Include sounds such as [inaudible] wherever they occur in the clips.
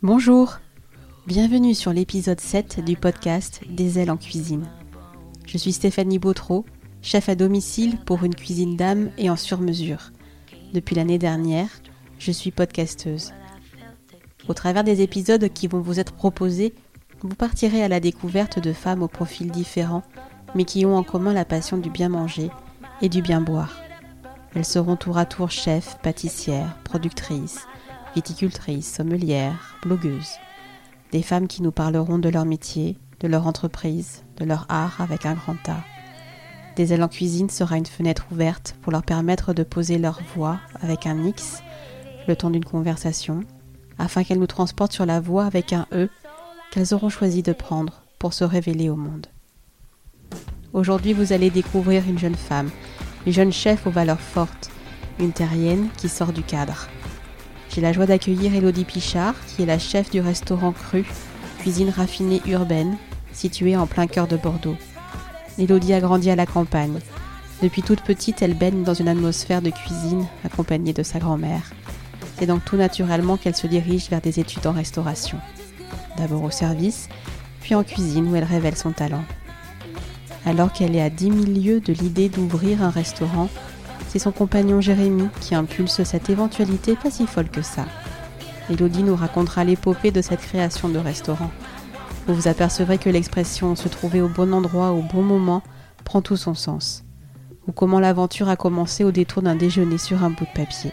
Bonjour, bienvenue sur l'épisode 7 du podcast Des ailes en cuisine. Je suis Stéphanie Bautreau, chef à domicile pour une cuisine d'âme et en sur-mesure. Depuis l'année dernière, je suis podcasteuse. Au travers des épisodes qui vont vous être proposés, vous partirez à la découverte de femmes aux profils différents, mais qui ont en commun la passion du bien manger et du bien boire. Elles seront tour à tour chefs, pâtissières, productrices, viticultrices, sommelières, blogueuses. Des femmes qui nous parleront de leur métier, de leur entreprise, de leur art avec un grand A. Des ailes en cuisine sera une fenêtre ouverte pour leur permettre de poser leur voix avec un X le temps d'une conversation, afin qu'elles nous transportent sur la voie avec un E qu'elles auront choisi de prendre pour se révéler au monde. Aujourd'hui, vous allez découvrir une jeune femme, une jeune chef aux valeurs fortes, une terrienne qui sort du cadre. J'ai la joie d'accueillir Elodie Pichard, qui est la chef du restaurant Cru, cuisine raffinée urbaine, située en plein cœur de Bordeaux. Elodie a grandi à la campagne. Depuis toute petite, elle baigne dans une atmosphère de cuisine accompagnée de sa grand-mère. C'est donc tout naturellement qu'elle se dirige vers des études en restauration. D'abord au service, puis en cuisine où elle révèle son talent. Alors qu'elle est à 10 000 lieues de l'idée d'ouvrir un restaurant, c'est son compagnon Jérémy qui impulse cette éventualité pas si folle que ça. Elodie nous racontera l'épopée de cette création de restaurant. Vous vous apercevrez que l'expression se trouver au bon endroit au bon moment prend tout son sens. Ou comment l'aventure a commencé au détour d'un déjeuner sur un bout de papier.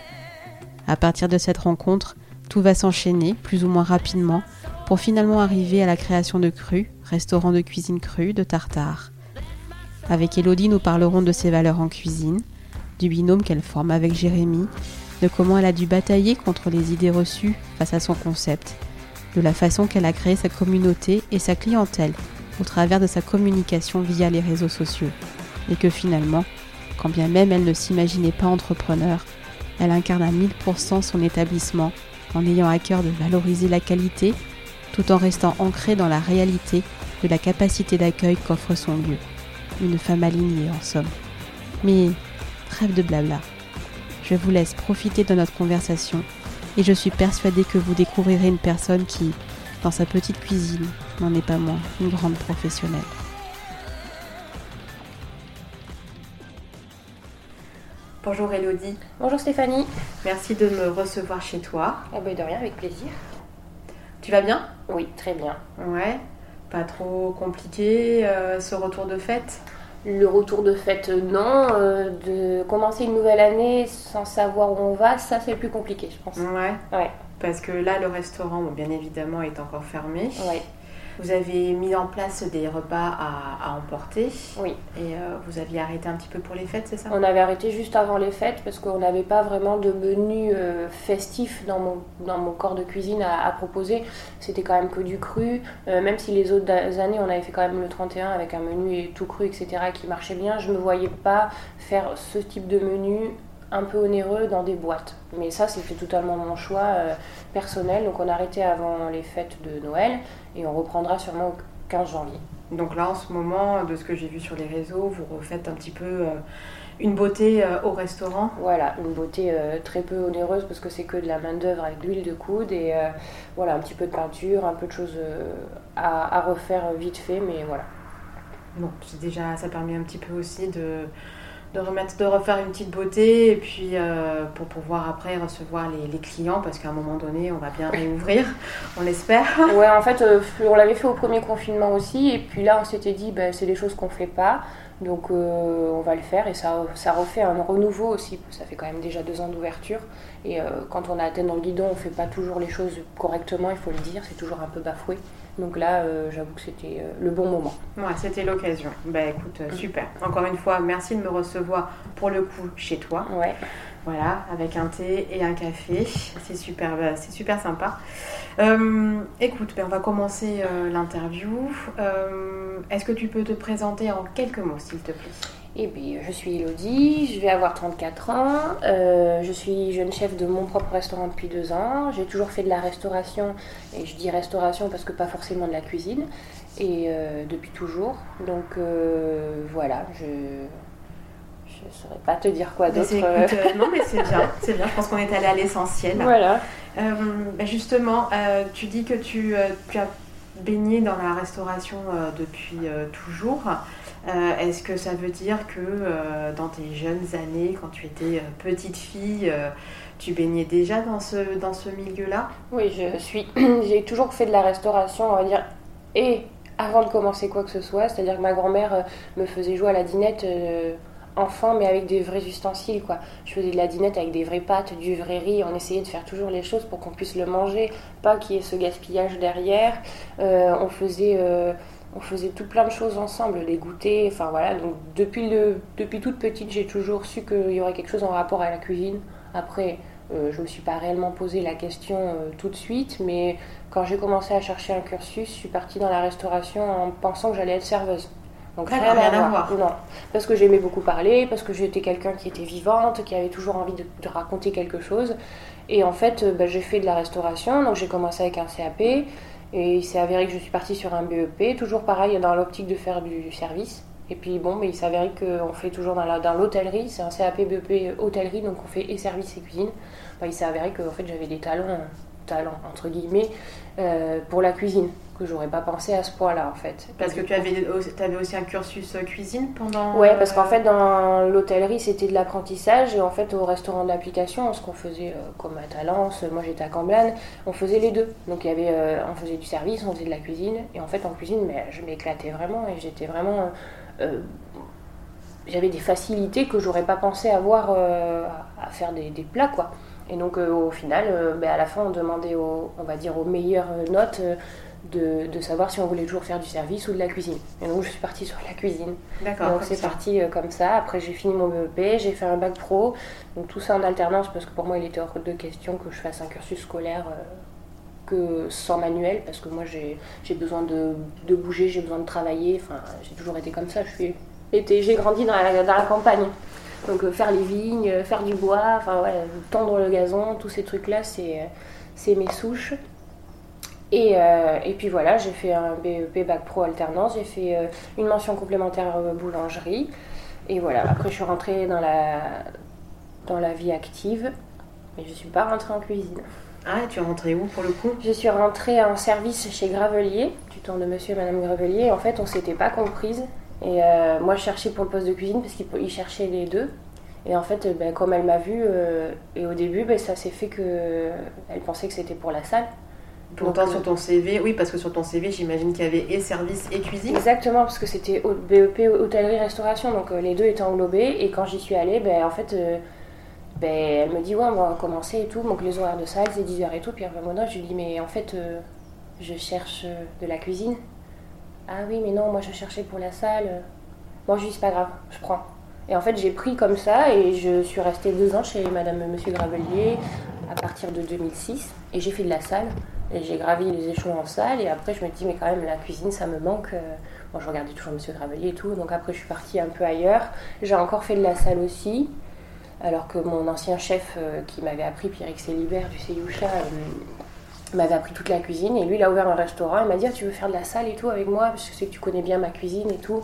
À partir de cette rencontre, tout va s'enchaîner, plus ou moins rapidement, pour finalement arriver à la création de Cru, restaurant de cuisine crue de Tartare. Avec Elodie, nous parlerons de ses valeurs en cuisine, du binôme qu'elle forme avec Jérémy, de comment elle a dû batailler contre les idées reçues face à son concept, de la façon qu'elle a créé sa communauté et sa clientèle au travers de sa communication via les réseaux sociaux, et que finalement, quand bien même elle ne s'imaginait pas entrepreneur, elle incarne à 1000% son établissement en ayant à cœur de valoriser la qualité tout en restant ancrée dans la réalité de la capacité d'accueil qu'offre son lieu. Une femme alignée en somme. Mais trêve de blabla. Je vous laisse profiter de notre conversation et je suis persuadée que vous découvrirez une personne qui, dans sa petite cuisine, n'en est pas moins une grande professionnelle. Bonjour Elodie. Bonjour Stéphanie. Merci de me recevoir chez toi. Eh ben de rien, avec plaisir. Tu vas bien? Oui, très bien. Ouais. Pas trop compliqué euh, ce retour de fête? Le retour de fête, non. Euh, de commencer une nouvelle année sans savoir où on va, ça c'est le plus compliqué, je pense. Ouais. Ouais. Parce que là, le restaurant, bon, bien évidemment, est encore fermé. Ouais. Vous avez mis en place des repas à, à emporter. Oui. Et euh, vous aviez arrêté un petit peu pour les fêtes, c'est ça? On avait arrêté juste avant les fêtes parce qu'on n'avait pas vraiment de menu euh, festif dans mon, dans mon corps de cuisine à, à proposer. C'était quand même que du cru. Euh, même si les autres années, on avait fait quand même le 31 avec un menu tout cru, etc., qui marchait bien, je ne me voyais pas faire ce type de menu un peu onéreux dans des boîtes. Mais ça, c'était totalement mon choix euh, personnel. Donc on a arrêté avant les fêtes de Noël et on reprendra sûrement au 15 janvier. Donc là, en ce moment, de ce que j'ai vu sur les réseaux, vous refaites un petit peu euh, une beauté euh, au restaurant. Voilà, une beauté très peu onéreuse parce que c'est que de la main-d'œuvre avec de l'huile de coude et voilà, un petit peu de peinture, un peu de choses à, à refaire vite fait, mais voilà. Bon, c'est déjà, ça permet un petit peu aussi de, de remettre, de refaire une petite beauté et puis euh, pour pouvoir après recevoir les, les clients parce qu'à un moment donné, on va bien réouvrir, on l'espère. [laughs] Ouais, en fait, euh, on l'avait fait au premier confinement aussi, et puis là, on s'était dit, ben, c'est des choses qu'on fait pas, donc euh, on va le faire, et ça, ça refait un renouveau aussi. Ça fait quand même déjà deux ans d'ouverture, et quand on a atteint dans le guidon, on fait pas toujours les choses correctement, il faut le dire, c'est toujours un peu bafoué. Donc là, euh, j'avoue que c'était euh, le bon moment. Ouais, c'était l'occasion. Bah écoute, euh, super. Encore une fois, merci de me recevoir pour le coup chez toi. Ouais. Voilà, avec un thé et un café. C'est super, bah, c'est super sympa. Écoute, ben, on va commencer l'interview. Est-ce que tu peux te présenter en quelques mots, s'il te plaît? Et puis, je suis Elodie, je vais avoir 34 ans, euh, je suis jeune chef de mon propre restaurant depuis deux ans. J'ai toujours fait de la restauration, et je dis restauration parce que pas forcément de la cuisine, et euh, depuis toujours. Donc euh, voilà, je, ne saurais pas te dire quoi d'autre. non, mais c'est bien, c'est bien. Je pense qu'on est allé à l'essentiel. Voilà. Bah, justement, tu dis que tu, tu as baigné dans la restauration depuis toujours. Euh, Est-ce que ça veut dire que euh, dans tes jeunes années, quand tu étais euh, petite fille, tu baignais déjà dans ce, dans ce milieu-là? Oui, je suis. [clears throat] J'ai toujours fait de la restauration, on va dire, et avant de commencer quoi que ce soit, c'est-à-dire que ma grand-mère me faisait jouer à la dinette enfant, mais avec des vrais ustensiles, quoi. Je faisais de la dinette avec des vraies pâtes, du vrai riz. On essayait de faire toujours les choses pour qu'on puisse le manger, pas qu'il y ait ce gaspillage derrière. On faisait. On faisait tout plein de choses ensemble, les goûters, enfin voilà. Donc depuis, le, depuis toute petite, j'ai toujours su qu'il y aurait quelque chose en rapport à la cuisine. Après, euh, je ne me suis pas réellement posé la question euh, tout de suite, mais quand j'ai commencé à chercher un cursus, je suis partie dans la restauration en pensant que j'allais être serveuse. Donc D'accord, rien à voir. Non, parce que j'aimais beaucoup parler, parce que j'étais quelqu'un qui était vivante, qui avait toujours envie de, de raconter quelque chose. Et en fait, euh, bah, j'ai fait de la restauration, donc j'ai commencé avec un CAP. Et il s'est avéré que je suis partie sur un BEP, toujours pareil dans l'optique de faire du service. Et puis bon, mais il s'est avéré qu'on fait toujours dans l'hôtellerie, c'est un CAP BEP hôtellerie, donc on fait et service et cuisine. Bah, il s'est avéré que j'avais des talents, talents entre guillemets, euh, pour la cuisine, que j'aurais pas pensé à ce point-là en fait. Parce que tu avais, avais aussi un cursus euh, cuisine pendant. Ouais, parce qu'en euh, fait, dans l'hôtellerie, c'était de l'apprentissage. Et en fait, au restaurant d'application, ce qu'on faisait euh, comme à Talence, moi j'étais à Camblane, on faisait les deux. Donc, il y avait, euh, on faisait du service, on faisait de la cuisine. Et en fait, en cuisine, mais, je m'éclatais vraiment. Et j'étais vraiment. euh, J'avais des facilités que j'aurais pas pensé avoir à faire des, des plats, quoi. Et donc, euh, au final, euh, ben, à la fin, on demandait on va dire, aux meilleures notes. De, de savoir si on voulait toujours faire du service ou de la cuisine. Et donc je suis partie sur la cuisine. D'accord. Donc c'est parti euh, comme ça. Après j'ai fini mon BEP, j'ai fait un bac pro. Donc tout ça en alternance parce que pour moi il était hors de question que je fasse un cursus scolaire euh, que sans manuel parce que moi j'ai j'ai besoin de, de bouger, j'ai besoin de travailler. Enfin j'ai toujours été comme ça. Je suis été, j'ai grandi dans la, dans la campagne. Donc euh, faire les vignes, faire du bois, enfin ouais, tendre le gazon, tous ces trucs là c'est c'est mes souches. Et, euh, et puis voilà, j'ai fait un BEP Bac Pro alternance, j'ai fait euh, une mention complémentaire boulangerie. Et voilà, après je suis rentrée dans la, dans la vie active, mais je ne suis pas rentrée en cuisine. Ah, tu es rentrée où pour le coup? Je suis rentrée en service chez Gravelier, du temps de monsieur et madame Gravelier. Et en fait, on s'était pas comprise. Et euh, moi, je cherchais pour le poste de cuisine parce qu'il il cherchait les deux. Et en fait, ben, comme elle m'a vue, et au début, ben, ça s'est fait que elle pensait que c'était pour la salle. Pourtant, Donc, sur ton CV, oui, parce que sur ton CV, j'imagine qu'il y avait et service et cuisine. Exactement, parce que c'était BEP hôtellerie-restauration, donc euh, les deux étaient englobés. Et quand j'y suis allée, ben, en fait, euh, ben, elle me dit Ouais, on va commencer et tout. Donc les horaires de salle, c'est 10h et tout. Puis à un moment donné, je lui dis Mais en fait, euh, je cherche euh, de la cuisine. Ah oui, mais non, moi je cherchais pour la salle. Bon, je lui dis C'est pas grave, je prends. Et en fait, j'ai pris comme ça et je suis restée deux ans chez Madame Monsieur Gravelier à partir de 2006. Et j'ai fait de la salle. J'ai gravi les échelons en salle. Et après, je me dis, mais quand même, la cuisine, ça me manque. Euh, Bon, je regardais toujours Monsieur Gravelier et tout. Donc après, je suis partie un peu ailleurs. J'ai encore fait de la salle aussi. Alors que mon ancien chef euh, qui m'avait appris, Pierrick Célibert du Seyoucha, euh, m'avait appris toute la cuisine. Et lui, il a ouvert un restaurant. Il m'a dit, Ah, tu veux faire de la salle et tout avec moi Parce que je sais que tu connais bien ma cuisine et tout.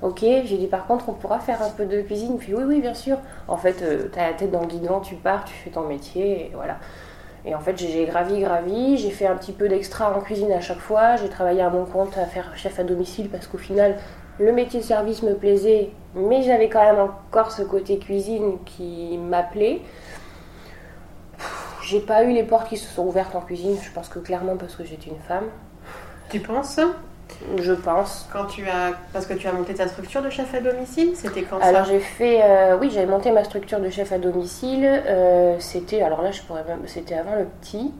Ok, j'ai dit par contre on pourra faire un peu de cuisine. Fait oui oui bien sûr. En fait t'as la tête dans le guidon, tu pars, tu fais ton métier et voilà. Et en fait j'ai gravi, gravi, j'ai fait un petit peu d'extra en cuisine à chaque fois. J'ai travaillé à mon compte à faire chef à domicile parce qu'au final le métier de service me plaisait, mais j'avais quand même encore ce côté cuisine qui m'appelait. J'ai pas eu les portes qui se sont ouvertes en cuisine, je pense que clairement parce que j'étais une femme. Tu penses Je pense. Quand tu as. Parce que tu as monté ta structure de chef à domicile C'était quand Alors j'ai fait, euh, oui, j'avais monté ma structure de chef à domicile. euh, c'était, alors là, je pourrais même, c'était avant le petit,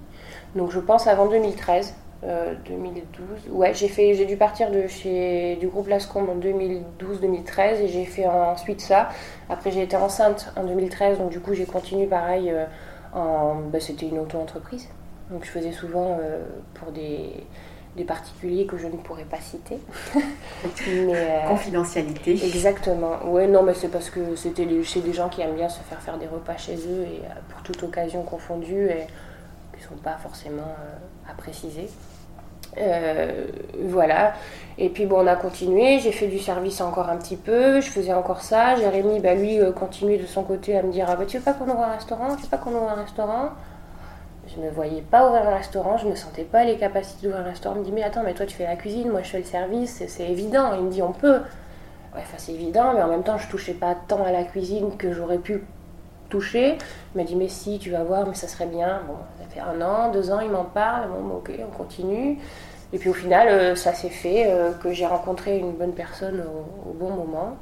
donc je pense avant 2013, euh, 2012. Ouais, j'ai fait, j'ai dû partir de chez du groupe Lascombe en 2012-2013 et j'ai fait ensuite ça. Après j'ai été enceinte en 2013, donc du coup j'ai continué pareil. euh, en, bah, c'était une auto-entreprise, donc je faisais souvent euh, pour des des particuliers que je ne pourrais pas citer. [laughs] Mais, euh, Confidentialité. Exactement. Ouais, non, mais c'est parce que c'était chez des gens qui aiment bien se faire faire des repas chez eux et euh, pour toute occasion confondue et qui sont pas forcément euh, à préciser. voilà. Et puis bon, on a continué, j'ai fait du service encore un petit peu, je faisais encore ça. Jérémy, bah, lui, continuait de son côté à me dire Ah bah tu veux pas qu'on ouvre un restaurant? Tu veux pas qu'on ouvre un restaurant? Je ne voyais pas ouvrir un restaurant, je me sentais pas les capacités d'ouvrir un restaurant. Il me dit mais attends, mais toi tu fais la cuisine, moi je fais le service, c'est évident. Il me dit on peut. Ouais, enfin c'est évident, mais en même temps je touchais pas tant à la cuisine que j'aurais pu toucher. Il m'a dit mais si, tu vas voir, mais ça serait bien. Bon, ça fait un an, deux ans, il m'en parle. Bon, ok, on continue. Et puis au final, euh, ça s'est fait, euh, que j'ai rencontré une bonne personne au, bon moment.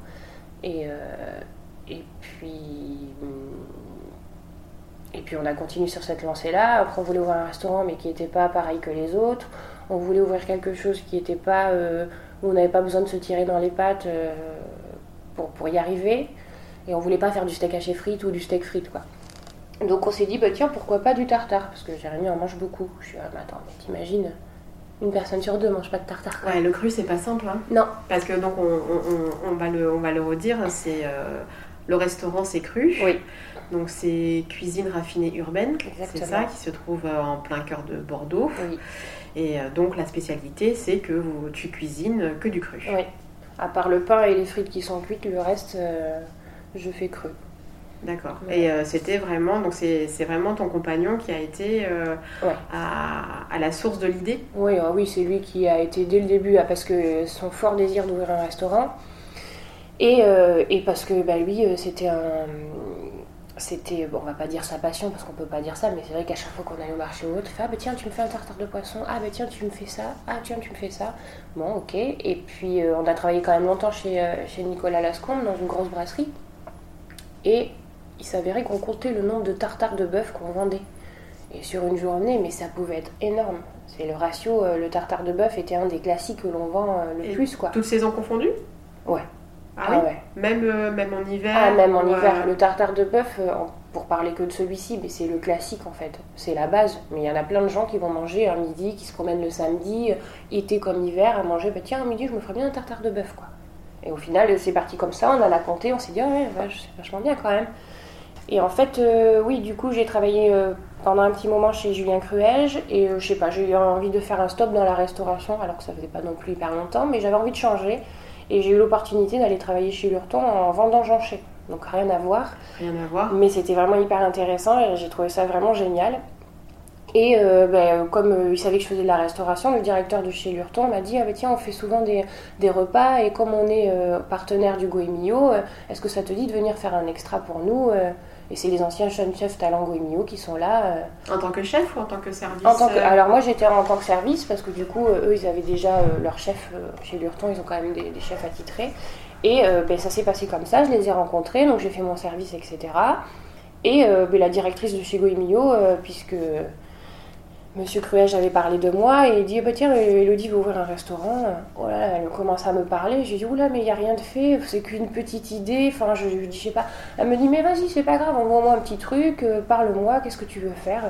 Et, euh, et puis et puis on a continué sur cette lancée-là. Après, on voulait ouvrir un restaurant, mais qui n'était pas pareil que les autres. On voulait ouvrir quelque chose qui n'était pas. Euh, où on n'avait pas besoin de se tirer dans les pattes euh, pour, pour, y arriver. Et on voulait pas faire du steak haché frites ou du steak frites, quoi. Donc on s'est dit, bah tiens, pourquoi pas du tartare? Parce que Jérémy en mange beaucoup. Je suis, ah, mais attends, mais t'imagines une personne sur deux mange pas de tartare. Ouais, le cru, c'est pas simple. Hein. Non. Parce que donc, on, on, va, le, on va le redire, c'est. Euh, le restaurant, c'est cru. Oui. Donc c'est cuisine raffinée urbaine, c'est ça, qui se trouve euh, en plein cœur de Bordeaux. Et euh, donc la spécialité, c'est que tu cuisines que du cru. Oui. À part le pain et les frites qui sont cuites, le reste, euh, je fais cru. D'accord. Et c'était vraiment, donc c'est vraiment ton compagnon qui a été à, la source de l'idée? Oui, ah oui, c'est lui qui a été dès le début, ah, parce que son fort désir d'ouvrir un restaurant. Et, et parce que bah, lui, c'était un, c'était, bon, on va pas dire sa passion parce qu'on peut pas dire ça, mais c'est vrai qu'à chaque fois qu'on allait au marché ou autre, fait, ah bah tiens, tu me fais un tartare de poisson, ah bah tiens, tu me fais ça, ah tiens, tu me fais ça. Bon, ok. Et puis, euh, on a travaillé quand même longtemps chez, euh, chez Nicolas Lascombe dans une grosse brasserie. Et il s'avérait qu'on comptait le nombre de tartares de bœuf qu'on vendait. Et sur une journée, mais ça pouvait être énorme. C'est le ratio, euh, le tartare de bœuf était un des classiques que l'on vend le plus, quoi. Toutes saisons confondues? Ouais. Ah, ah ouais. Même, euh, même en hiver Ah, même en hiver. Le tartare de bœuf, euh, pour parler que de celui-ci, mais c'est le classique en fait. C'est la base. Mais il y en a plein de gens qui vont manger un midi, qui se promènent le samedi, euh, été comme hiver, à manger. Bah, tiens, un midi, je me ferais bien un tartare de bœuf, quoi. Et au final, c'est parti comme ça. On en a compté. On s'est dit, ah ouais, c'est vachement bien quand même. Et en fait, oui, du coup, j'ai travaillé pendant un petit moment chez Julien Cruège. Et je sais pas, j'ai eu envie de faire un stop dans la restauration, alors que ça faisait pas non plus hyper longtemps, mais j'avais envie de changer. Et j'ai eu l'opportunité d'aller travailler chez Lurton en vendant chez Donc rien à voir. Rien à voir. Mais c'était vraiment hyper intéressant et j'ai trouvé ça vraiment génial. Et euh, ben, comme euh, il savait que je faisais de la restauration, le directeur de chez Lurton m'a dit ah, ben, tiens, on fait souvent des, des, repas et comme on est euh, partenaire du Goemio, est-ce que ça te dit de venir faire un extra pour nous et c'est les anciens chefs Talango et Mio qui sont là. Euh. En tant que chef ou en tant que service en tant que, euh Alors moi j'étais en tant que service parce que du coup euh, eux ils avaient déjà leur chef chez Lurton, ils ont quand même des, chefs attitrés. Et ben, ça s'est passé comme ça, je les ai rencontrés, donc j'ai fait mon service, etc. Et ben, la directrice de chez Goemio, puisque Monsieur Cruel, j'avais parlé de moi et il dit bah, Tiens, Elodie veut ouvrir un restaurant. Oh elle commence à me parler. J'ai dit Oula, mais il n'y a rien de fait, c'est qu'une petite idée. Enfin, je lui dis Je sais pas. Elle me dit Mais vas-y, c'est pas grave, envoie-moi un petit truc, euh, parle-moi, qu'est-ce que tu veux faire?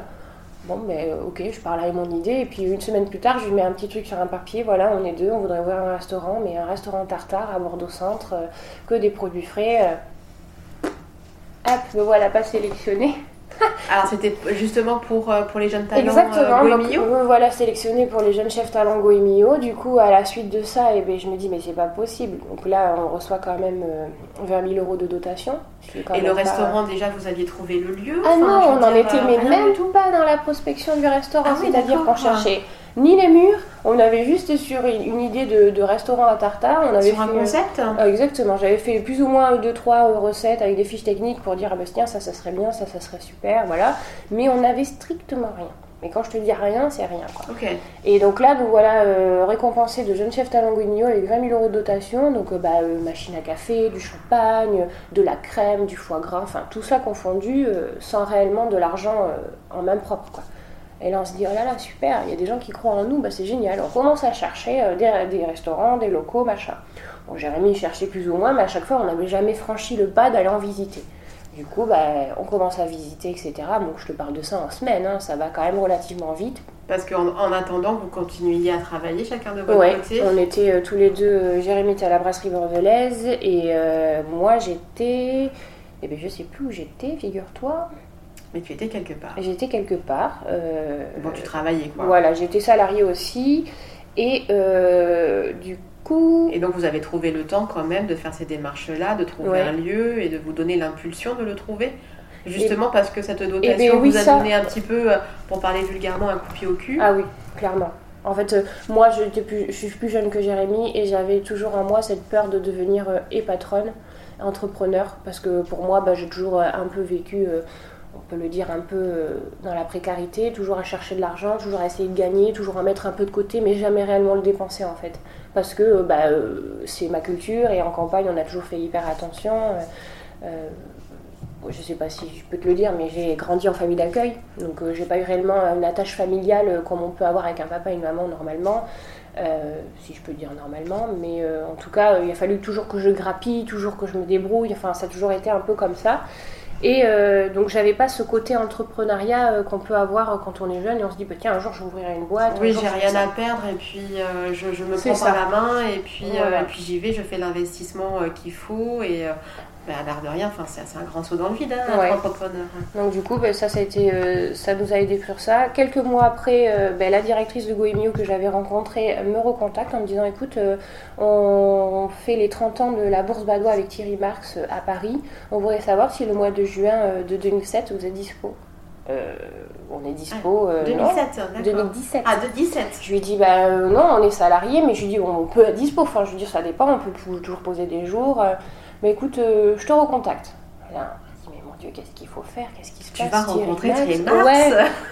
Bon, mais euh, ok, je parle avec mon idée. Et puis une semaine plus tard, je lui mets un petit truc sur un papier. Voilà, on est deux, on voudrait ouvrir un restaurant, mais un restaurant tartare à Bordeaux Centre, euh, que des produits frais. Hop, me voilà pas sélectionné. [laughs] Alors c'était justement pour, euh, pour les jeunes talents Exactement, euh, donc, euh, voilà, sélectionné pour les jeunes chefs talents Goemio. Du coup, à la suite de ça, eh ben, je me dis, mais c'est pas possible. Donc là, on reçoit quand même 20 000 euros de dotation. Et le restaurant, déjà, vous aviez trouvé le lieu Ah non, on en était mais même tout pas dans la prospection du restaurant. Ah C'est-à-dire qu'on cherchait ni les murs. On avait juste sur une idée de, restaurant à tartare. On avait sur un concept ah, Exactement. J'avais fait plus ou moins deux, trois recettes avec des fiches techniques pour dire, ah ben tiens, ça, ça serait bien, ça, ça serait super, voilà. Mais on n'avait strictement rien. Mais quand je te dis rien, c'est rien. Quoi. Et donc là, nous voilà euh, récompensés de jeunes chefs talanguigno avec 20 000 euros de dotation. Donc, euh, bah, euh, machine à café, du champagne, de la crème, du foie gras, enfin tout ça confondu sans réellement de l'argent en main propre. Quoi. Et là, on se dit, oh là là, super, il y a des gens qui croient en nous, bah, c'est génial. On commence à chercher euh, des, restaurants, des locaux, machin. Bon, Jérémy cherchait plus ou moins, mais à chaque fois, on n'avait jamais franchi le pas d'aller en visiter. Du coup, bah, on commence à visiter, etc. Bon, je te parle de ça en semaine, hein, ça va quand même relativement vite. Parce qu'en en attendant, vous continuiez à travailler chacun de votre ouais, côté? on était euh, tous les deux, euh, Jérémy était à la brasserie bordelaise et moi j'étais, eh ben, je sais plus où j'étais, figure-toi. Mais tu étais quelque part. J'étais quelque part. euh, Bon, tu travaillais quoi. Voilà, j'étais salariée aussi. Et euh, du coup. Et donc vous avez trouvé le temps quand même de faire ces démarches-là, de trouver Ouais. un lieu et de vous donner l'impulsion de le trouver Justement parce que cette dotation Eh ben oui, vous a ça- donné un petit peu, euh, pour parler vulgairement, un coup de pied au cul. Ah oui, clairement. En fait, euh, moi, je, plus- je suis plus jeune que Jérémy et j'avais toujours en moi cette peur de devenir euh, et patronne, entrepreneur, parce que pour moi, bah, j'ai toujours euh, un peu vécu, on peut le dire, un peu dans la précarité, toujours à chercher de l'argent, toujours à essayer de gagner, toujours à mettre un peu de côté, mais jamais réellement le dépenser en fait. Parce que euh, bah, euh, c'est ma culture et en campagne, on a toujours fait hyper attention. euh, euh, je sais pas si je peux te le dire, mais j'ai grandi en famille d'accueil, donc j'ai pas eu réellement une attache familiale comme on peut avoir avec un papa et une maman normalement, si je peux dire normalement, mais en tout cas, il a fallu toujours que je grappille, toujours que je me débrouille, enfin ça a toujours été un peu comme ça. Et euh, donc j'avais pas ce côté entrepreneuriat euh, qu'on peut avoir euh, quand on est jeune et on se dit bah, tiens un jour je vais ouvrir une boîte. Oui, j'ai rien ça. à perdre et puis euh, je, je me prends par la main et puis, Voilà. et puis j'y vais, je fais l'investissement euh, qu'il faut et euh, bah, à l'air de rien, enfin, c'est un grand saut dans le vide, hein, Ouais. entrepreneur. Donc du coup, ben, ça, ça, a été, euh, ça nous a aidé sur ça. Quelques mois après, euh, ben, la directrice de Goemio que j'avais rencontrée euh, me recontacte en me disant, écoute, euh, on fait les 30 ans de la Bourse Badois avec Thierry Marx euh, à Paris. On voudrait savoir si le mois de juin euh, de 2007, vous êtes dispo. Euh, on est dispo. euh, non. 2007, d'accord. 2017. Ah, de 17. Je lui dis, bah euh, non, on est salarié, mais je lui dis, on peut être dispo. Enfin, je veux dire, ça dépend, on peut toujours poser des jours. Mais écoute, euh, je te recontacte. Là, je me dis, mais mon Dieu, qu'est-ce qu'il faut faire? Qu'est-ce qui se Tu passe? Vas rencontrer Thierry Marx. Ouais,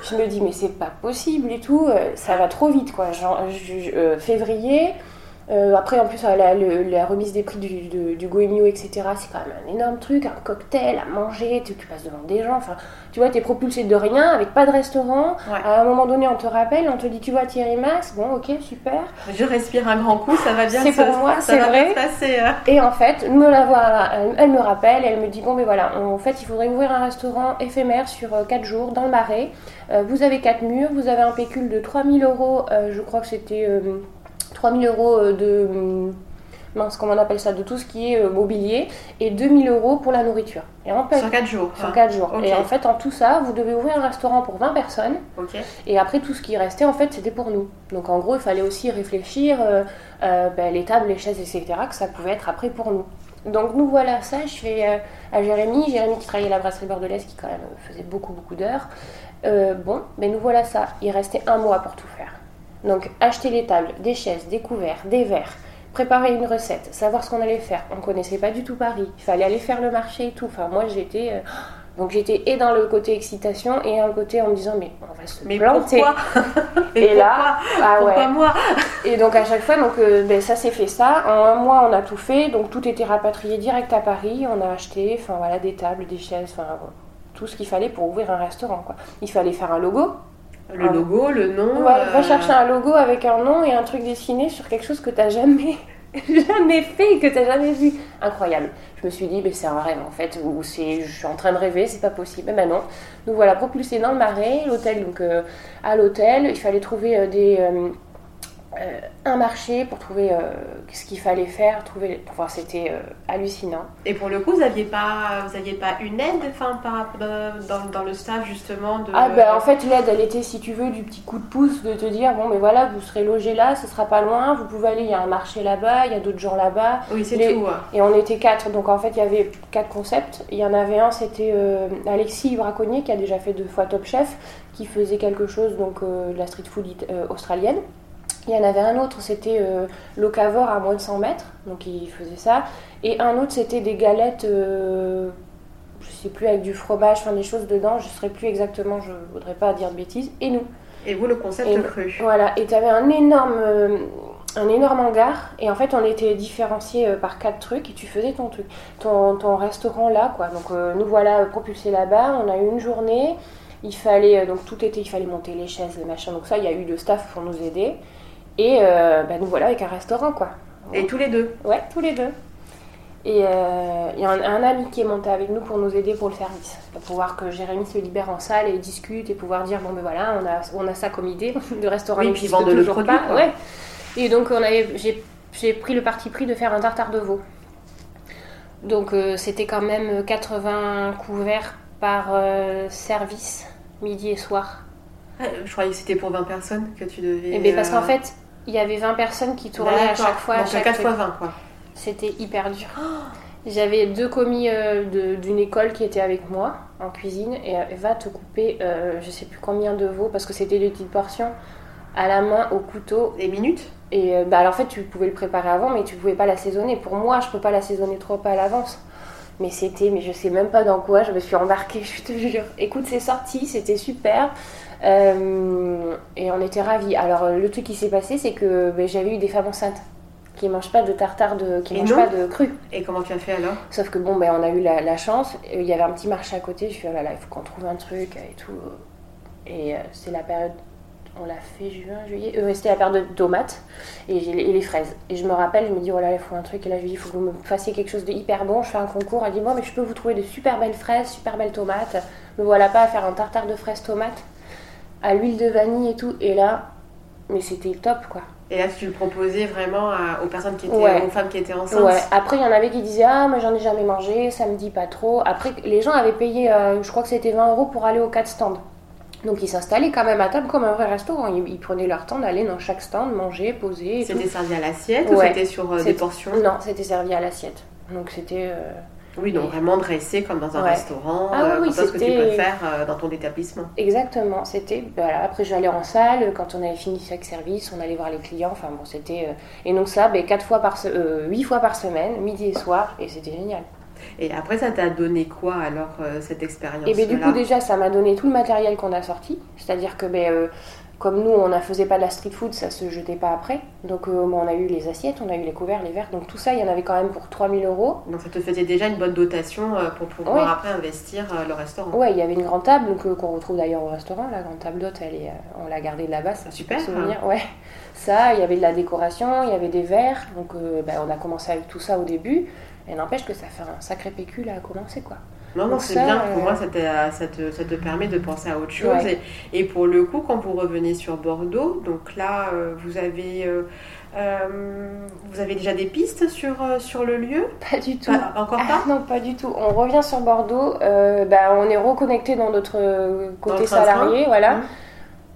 je me dis, mais c'est pas possible et tout, euh, ça va trop vite, quoi. Genre, je- je- euh, février. Euh, après, en plus, euh, la, le- la remise des prix du, de- du Goemio, etc., c'est quand même un énorme truc, un cocktail à manger, tu, tu passes devant des gens, enfin, tu vois, t'es propulsé de rien, avec pas de restaurant. Ouais. À un moment donné, on te rappelle, on te dit, tu vois Thierry Max, bon, ok, super. Je respire un grand coup, ça va bien C'est pour moi, c'est vrai. passer. euh. Et en fait, me la elle, elle me rappelle, elle me dit bon, mais voilà, en fait, il faudrait ouvrir un restaurant éphémère sur 4 jours dans le Marais. Euh, vous avez 4 murs, vous avez un pécule de 3000 euros, je crois que c'était 3000 euros euh, de. hum, Mince, comment on appelle ça De tout ce qui est euh, mobilier, et 2000 euros pour la nourriture. Et en fait, Sur 4 jours. sur hein. 4 jours. Et en fait, en tout ça, vous devez ouvrir un restaurant pour 20 personnes. Et après, tout ce qui restait, en fait, c'était pour nous. Donc, en gros, il fallait aussi réfléchir euh, ben, les tables, les chaises, etc., que ça pouvait être après pour nous. Donc, nous voilà ça. Je fais euh, à Jérémy, Jérémy qui travaillait à la brasserie bordelaise, qui quand même faisait beaucoup, beaucoup d'heures. Euh, bon, mais nous voilà ça. Il restait un mois pour tout faire. Donc, acheter les tables, des chaises, des couverts, des verres, préparer une recette, savoir ce qu'on allait faire. On connaissait pas du tout Paris. Il fallait aller faire le marché et tout. Enfin, moi, j'étais. euh, donc j'étais et dans le côté excitation et un côté en me disant mais on va se Mais planter. pourquoi [laughs] Mais Et là, ah pourquoi, ouais. pourquoi moi Et donc à chaque fois, donc, euh, ben, ça s'est fait ça. En un mois, on a tout fait. Donc tout était rapatrié direct à Paris. On a acheté, enfin voilà, des tables, des chaises, enfin tout ce qu'il fallait pour ouvrir un restaurant. Quoi. Il fallait faire un logo. Le logo, le nom. Ouais, euh, va chercher un logo avec un nom et un truc dessiné sur quelque chose que t'as jamais, [laughs] jamais fait et que t'as jamais vu. Incroyable. Je me suis dit, mais c'est un rêve en fait, ou c'est, je suis en train de rêver, c'est pas possible. Mais ben non. Nous voilà propulsés dans le marais, l'hôtel, donc euh, à l'hôtel, il fallait trouver euh, des. Euh, un marché pour trouver euh, ce qu'il fallait faire, trouver, enfin, c'était euh, hallucinant. Et pour le coup, vous n'aviez pas, vous aviez pas une aide enfin, par, dans, dans- le staff justement de... Ah ben en fait l'aide elle était si tu veux du petit coup de pouce de te dire bon mais voilà vous serez logé là, ce sera pas loin, vous pouvez aller, il y a un marché là-bas, il y a d'autres gens là-bas. Oui, c'est les- tout. Et on était quatre, donc en fait il y avait quatre concepts. Il y en avait un, c'était Alexis Braconnier qui a déjà fait deux fois Top Chef, qui faisait quelque chose donc de la street food australienne. Il y en avait un autre, c'était euh, Locavor à moins de 100 mètres, donc il faisait ça. Et un autre, c'était des galettes, euh, je sais plus, avec du fromage, enfin des choses dedans, je ne saurais plus exactement, je voudrais pas dire de bêtises. Et nous, Et vous, le concept Et- cru. voilà, et tu avais un énorme, euh, un énorme hangar, et en fait on était différenciés euh, par quatre trucs, et tu faisais ton truc, ton, ton restaurant là, quoi. Donc euh, nous voilà propulsés là-bas, on a eu une journée, il fallait, donc tout était, il fallait monter les chaises, les machins, donc ça, il y a eu de staff pour nous aider, et euh, bah, nous voilà avec un restaurant, quoi. Et tous les deux. Ouais, tous les deux. Et il y a un, un ami qui est monté avec nous pour nous aider pour le service. Pour pouvoir que Jérémy se libère en salle et discute et pouvoir dire bon ben voilà, on a, on a ça comme idée. [laughs] Le restaurant Oui, n'existe puis vendre le produit, pas. Ouais. Et donc on avait, j'ai, j'ai pris le parti pris de faire un tartare de veau. Donc euh, c'était quand même 80 couverts par euh, service, midi et soir. Ah, je croyais que c'était pour 20 personnes que tu devais. Et bien, parce qu'en fait, il y avait 20 personnes qui tournaient à chaque fois. à Donc, à chaque 4 truc. fois 20, quoi. C'était hyper dur. [gasps] J'avais deux commis euh, de- d'une école qui étaient avec moi en cuisine et elle va te couper euh, je sais plus combien de veaux parce que c'était des petites portions à la main au couteau Des minutes? Et euh, bah, alors, en fait tu pouvais le préparer avant mais tu pouvais pas l'assaisonner. Pour moi je peux pas l'assaisonner trop à l'avance. Mais c'était, mais je sais même pas dans quoi, je me suis embarquée, [laughs] je te jure. Écoute, c'est sorti, c'était super. Euh, et on était ravis. Alors, euh, le truc qui s'est passé, c'est que ben, j'avais eu des femmes enceintes qui mangent pas de tartare, de, qui Et mangent non pas de cru. Et comment tu as fait alors? Sauf que bon, ben, on a eu la, la chance. euh, Il y avait un petit marché à côté. Je suis oh là là, il faut qu'on trouve un truc et tout. Et euh, c'est la période. On l'a fait juin, juillet. Euh, c'était la période de tomates et les fraises. Et je me rappelle, je me dis, oh là, il faut un truc. Et là, je lui dis, il faut que vous me fassiez quelque chose de hyper bon. Je fais un concours. Elle dit, moi, mais je peux vous trouver de super belles fraises, super belles tomates. Me voilà pas à faire un tartare de fraises tomates à l'huile de vanille et tout. Et là, mais c'était top quoi. Et là, tu le proposais vraiment à- aux personnes qui étaient, Ouais. aux femmes qui étaient enceintes Ouais. Après, il y en avait qui disaient Ah, moi j'en ai jamais mangé, ça me dit pas trop. Après, les gens avaient payé, euh, je crois que c'était 20 euros pour aller aux quatre stands. Donc ils s'installaient quand même à table comme un vrai restaurant. Ils, ils prenaient leur temps d'aller dans chaque stand, manger, poser. C'était servi à l'assiette ou Ouais. c'était sur euh, des portions? Non, c'était servi à l'assiette. Donc c'était. euh, Oui, donc vraiment dressé comme dans un Ouais. restaurant, Ah oui, euh, oui, comme ce que tu peux faire euh, dans ton établissement? Exactement, c'était. Voilà. Après, j'allais en salle, quand on avait fini chaque service, on allait voir les clients. Enfin bon, c'était. euh, Et donc, ça, ben, quatre fois par se... euh, huit fois par semaine, midi et soir, et c'était génial. Et après, ça t'a donné quoi alors euh, cette expérience Et ben, du coup, déjà, ça m'a donné tout le matériel qu'on a sorti. C'est-à-dire que, ben, euh, comme nous, on ne faisait pas de la street food, ça se jetait pas après. Donc, euh, on a eu les assiettes, on a eu les couverts, les verres. Donc, tout ça, il y en avait quand même pour 3000 euros. Donc ça te faisait déjà une bonne dotation euh, pour pouvoir Ouais. après investir euh, le restaurant. Ouais, il y avait une grande table euh, qu'on retrouve d'ailleurs au restaurant. La grande table d'hôte, on l'a gardée là-bas. Super. pour souvenir. Ouais. Ça, il y avait de la décoration, il y avait des verres. Donc, ben, on a commencé avec tout ça au début. Et n'empêche que ça fait un sacré pécule à commencer, quoi. Non, non, c'est bien. Pour euh, moi, ça, t'a- ça te, ça te permet de penser à autre chose. Ouais. Et, et pour le coup, quand vous revenez sur Bordeaux, donc là, euh, vous avez, euh, euh, vous avez déjà des pistes sur, euh, sur le lieu? Pas du tout. Pas- Encore Ah, pas non, pas du tout. On revient sur Bordeaux. euh, bah, on est reconnecté dans notre euh, côté Dans salarié, voilà. Mhm.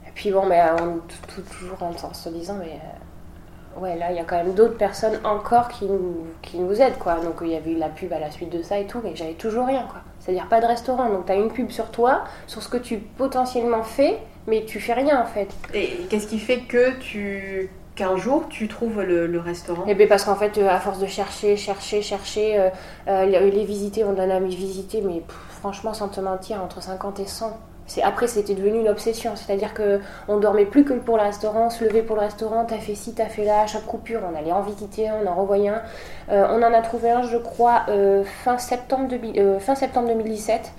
Et puis bon, bah, on est tout- toujours en, en se disant, mais euh, ouais, là, il y a quand même d'autres personnes encore qui nous, qui nous aident, quoi. Donc il y avait eu la pub à la suite de ça et tout, mais j'avais toujours rien, quoi. C'est-à-dire pas de restaurant. Donc tu as une pub sur toi, sur ce que tu potentiellement fais, mais tu fais rien en fait. Et qu'est-ce qui fait que tu qu'un jour tu trouves le, le restaurant? Et bien parce qu'en fait, euh, à force de chercher, chercher, chercher, euh, euh, les les visiter, on en a mis visiter, mais pff, franchement, sans te mentir, entre 50 et 100. Après, c'était devenu une obsession. C'est-à-dire que on dormait plus que pour le restaurant, se levait pour le restaurant, t'as fait ci, t'as fait là, à chaque coupure, on allait en visiter on en revoyait un. Euh, on en a trouvé un, je crois, euh, fin, septembre 2000 euh, fin septembre 2017.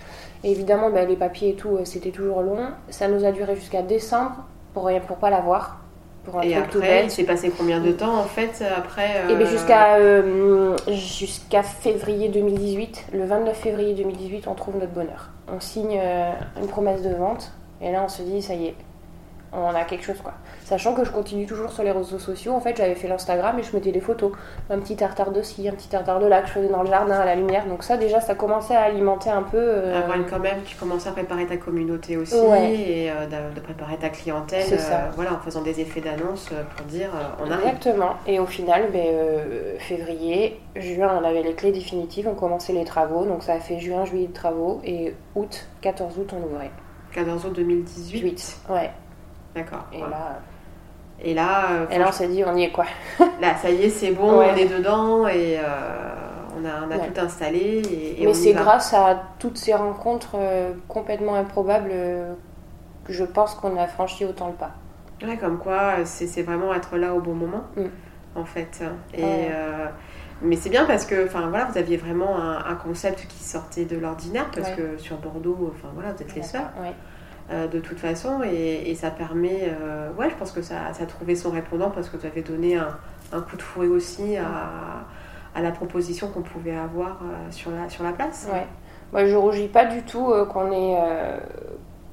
Et évidemment, ben, les papiers et tout, euh, c'était toujours long. Ça nous a duré jusqu'à décembre pour rien, pour pas l'avoir. Pour un Et truc tout après, bête. il s'est passé combien de temps en fait après Et euh, bien jusqu'à euh, jusqu'à février 2018, le 29 février 2018, on trouve notre bonheur. On signe euh, une promesse de vente et là on se dit ça y est, on a quelque chose quoi. Sachant que je continue toujours sur les réseaux sociaux, en fait j'avais fait l'Instagram et je mettais des photos. Un petit tartare de ski, un petit tartare de lac, je faisais dans le jardin à la lumière. Donc ça déjà ça commençait à alimenter un peu... euh, Avoir une- quand même, tu commençais à préparer ta communauté aussi Ouais. et euh, de, préparer ta clientèle, euh, voilà, en faisant des effets d'annonce euh, pour dire on arrive. Exactement. Et au final, ben, février, juin, on avait les clés définitives, on commençait les travaux. Donc ça a fait juin, juillet de travaux. Et août, 14 août, on ouvrait. 14 août 2018. 8. Ouais. D'accord. Et voilà. là, Et là, euh, et là, on s'est dit, on y est quoi. [laughs] là, ça y est, c'est bon, Ouais. on est dedans et euh, on a, on a Ouais. tout installé. Et, et on Mais c'est grâce à toutes ces rencontres euh, complètement improbables euh, que je pense qu'on a franchi autant le pas. Ouais, comme quoi, c'est vraiment être là au bon moment, Mm. en fait. Et, mais c'est bien parce que, enfin voilà, vous aviez vraiment un, un concept qui sortait de l'ordinaire parce Ouais. que sur Bordeaux, enfin voilà, vous êtes les seuls. Ouais. Euh, de toute façon et, ça permet euh, ouais je pense que ça, a trouvé son répondant parce que tu avais donné un, coup de fouet aussi à, la proposition qu'on pouvait avoir euh, sur, la, sur la place Ouais. Moi, je rougis pas du tout qu'on ait,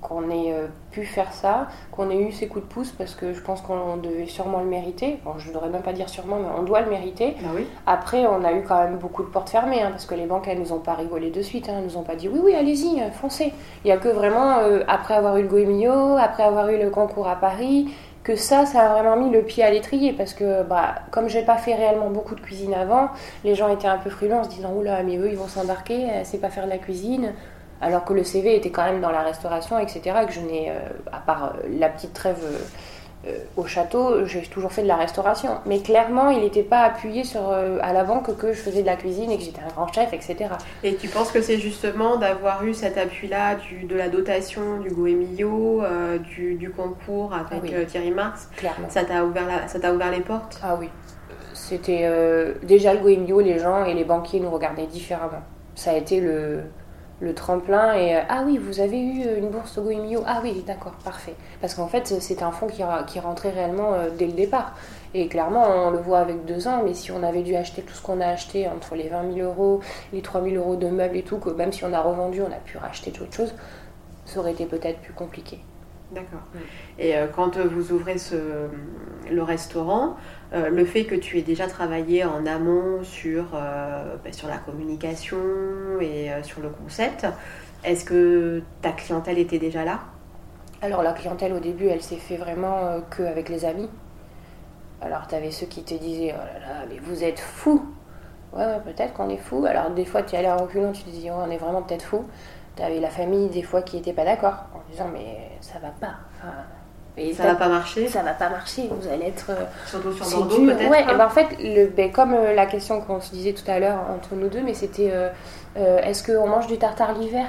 qu'on ait euh, pu faire ça, qu'on ait eu ces coups de pouce parce que je pense qu'on devait sûrement le mériter. Bon, je ne devrais même pas dire sûrement, mais on doit le mériter. Bah oui. Après, on a eu quand même beaucoup de portes fermées hein, parce que les banques, elles nous ont pas rigolé de suite. Hein, elles nous ont pas dit oui, oui, allez-y, euh, foncez. Il y a que vraiment, euh, après avoir eu le Goemio, après avoir eu le concours à Paris, que ça, ça a vraiment mis le pied à l'étrier parce que, bah, comme j'ai pas fait réellement beaucoup de cuisine avant, les gens étaient un peu frileux en se disant oula, mais eux, ils vont s'embarquer, elle sait pas faire de la cuisine alors que le CV était quand même dans la restauration, etc. Et que je n'ai, euh, à part euh, la petite trêve euh, au château, j'ai toujours fait de la restauration. Mais clairement, il n'était pas appuyé sur, euh, à l'avant que, que je faisais de la cuisine et que j'étais un grand chef, etc. Et tu penses que c'est justement d'avoir eu cet appui-là du, de la dotation du Goemio, du, du concours avec Oui. Thierry Marx, Clairement. ça t'a ouvert, la- ça t'a ouvert les portes? Ah oui. C'était déjà le Goemio, les gens et les banquiers nous regardaient différemment. Ça a été le, le tremplin et euh, ah oui, vous avez eu une bourse au Goemio Ah oui, d'accord, parfait. Parce qu'en fait, c'était un fonds qui, qui rentrait réellement euh, dès le départ. Et clairement, on le voit avec deux ans, mais si on avait dû acheter tout ce qu'on a acheté entre les 20 000 euros, les 3 000 euros de meubles et tout, que même si on a revendu, on a pu racheter d'autres choses, ça aurait été peut-être plus compliqué. D'accord. Et euh, quand vous ouvrez ce, le restaurant, euh, le fait que tu aies déjà travaillé en amont sur, euh, bah, sur la communication et euh, sur le concept, est-ce que ta clientèle était déjà là? Alors la clientèle au début, elle s'est fait vraiment euh, que avec les amis. Alors tu avais ceux qui te disaient oh là là, mais vous êtes fous. Ouais, ouais, peut-être qu'on est fous. Alors des fois tu allais en reculant, tu te disais oh, on est vraiment peut-être fous. Tu avais la famille des fois qui était pas d'accord en disant mais ça va pas. Enfin, Ça va pas marcher ça va pas marcher. Vous allez être euh, Surtout sur Bordeaux peut-être Ouais, hein et ben en fait, le, ben, comme euh, la question qu'on se disait tout à l'heure entre nous deux, mais c'était euh, euh, est-ce qu'on mange du tartare l'hiver?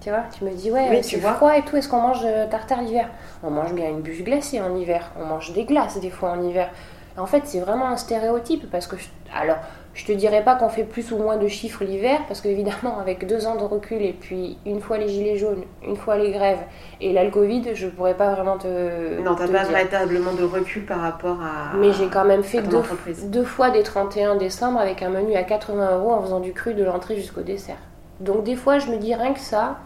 Tu vois, tu me dis ouais, Oui, tu c'est vois. froid et tout, est-ce qu'on mange tartare l'hiver? On mange bien une bûche glacée en hiver, on mange des glaces des fois en hiver. En fait, c'est vraiment un stéréotype parce que, je- alors, je te dirais pas qu'on fait plus ou moins de chiffres l'hiver parce qu'évidemment, avec deux ans de recul et puis une fois les gilets jaunes, une fois les grèves et là le Covid, je pourrais pas vraiment te. Non, t'as pas dire. véritablement de recul par rapport à. Mais j'ai quand même fait deux, fois des 31 décembre avec un menu à 80 euros en faisant du cru de l'entrée jusqu'au dessert. Donc des fois, je me dis rien que ça,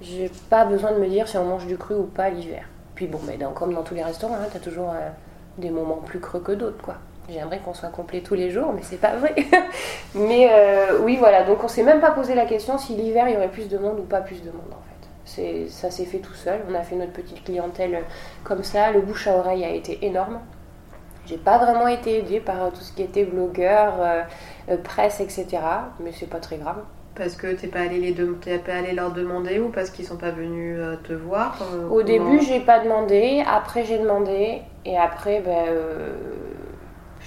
j'ai pas besoin de me dire si on mange du cru ou pas l'hiver. Puis bon, mais dans- comme dans tous les restaurants, hein, t'as toujours euh, des moments plus creux que d'autres, quoi. J'aimerais qu'on soit complet tous les jours, mais c'est pas vrai. [laughs] mais euh, oui, voilà. Donc on s'est même pas posé la question si l'hiver il y aurait plus de monde ou pas plus de monde en fait. C'est, ça s'est fait tout seul. On a fait notre petite clientèle euh, comme ça. Le bouche à oreille a été énorme. J'ai pas vraiment été aidée par euh, tout ce qui était blogueur, euh, presse, etc. Mais c'est pas très grave. Parce que t'es pas allé les dem- t'es pas allé leur demander ou parce qu'ils sont pas venus te voir euh, Au comment- début, j'ai pas demandé. Après, j'ai demandé. Et après, ben, euh,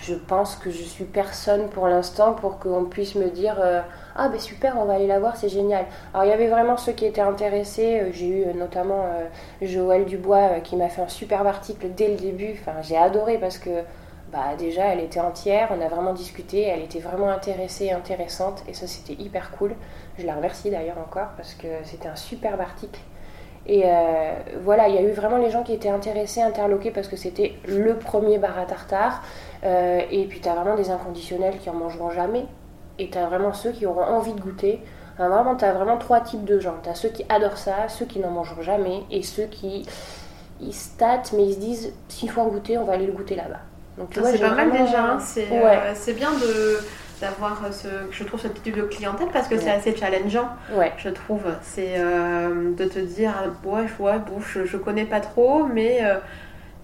je pense que je suis personne pour l'instant pour qu'on puisse me dire euh, Ah, ben super, on va aller la voir, c'est génial. Alors, il y avait vraiment ceux qui étaient intéressés. Euh, J'ai eu euh, notamment Joël Dubois qui m'a fait un superbe article dès le début. Enfin, j'ai adoré parce que. Bah déjà, elle était entière, on a vraiment discuté, elle était vraiment intéressée, intéressante, et ça c'était hyper cool. Je la remercie d'ailleurs encore parce que c'était un superbe article. Et voilà, il y a eu vraiment les gens qui étaient intéressés, interloqués parce que c'était le premier bar à tartare. Euh, et puis tu as vraiment des inconditionnels qui en mangeront jamais. Et tu as vraiment ceux qui auront envie de goûter. Vraiment, tu as vraiment trois types de gens. Tu as ceux qui adorent ça, ceux qui n'en mangeront jamais, et ceux qui ils se tâtent, mais ils se disent s'il faut en goûter, on va aller le goûter là-bas. Donc tu Ah, vois, c'est pas mal vraiment- déjà. hein. C'est Ouais. euh, c'est bien de d'avoir ce je trouve ce type de clientèle parce que c'est assez challengeant Ouais. je trouve c'est euh, de te dire ouais ouais bon je, je connais pas trop mais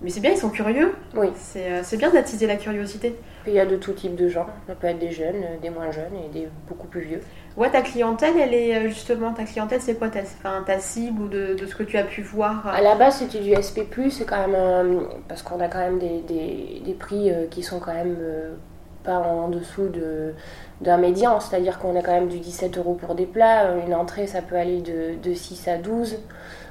mais c'est bien ils sont curieux Oui. c'est euh, c'est bien d'attiser la curiosité il y a de tout type de gens. Ça peut être des jeunes, euh, des moins jeunes et des beaucoup plus vieux. ouais ta clientèle elle est euh, justement ta clientèle c'est quoi? Ta, enfin, ta cible ou de, de ce que tu as pu voir À la base, c'était du SP, c'est quand même. un- parce qu'on a quand même des, des- des prix qui sont quand même pas en dessous de- d'un médian. C'est-à-dire qu'on a quand même du 17 euros pour des plats. Une entrée, ça peut aller de, de 6 à 12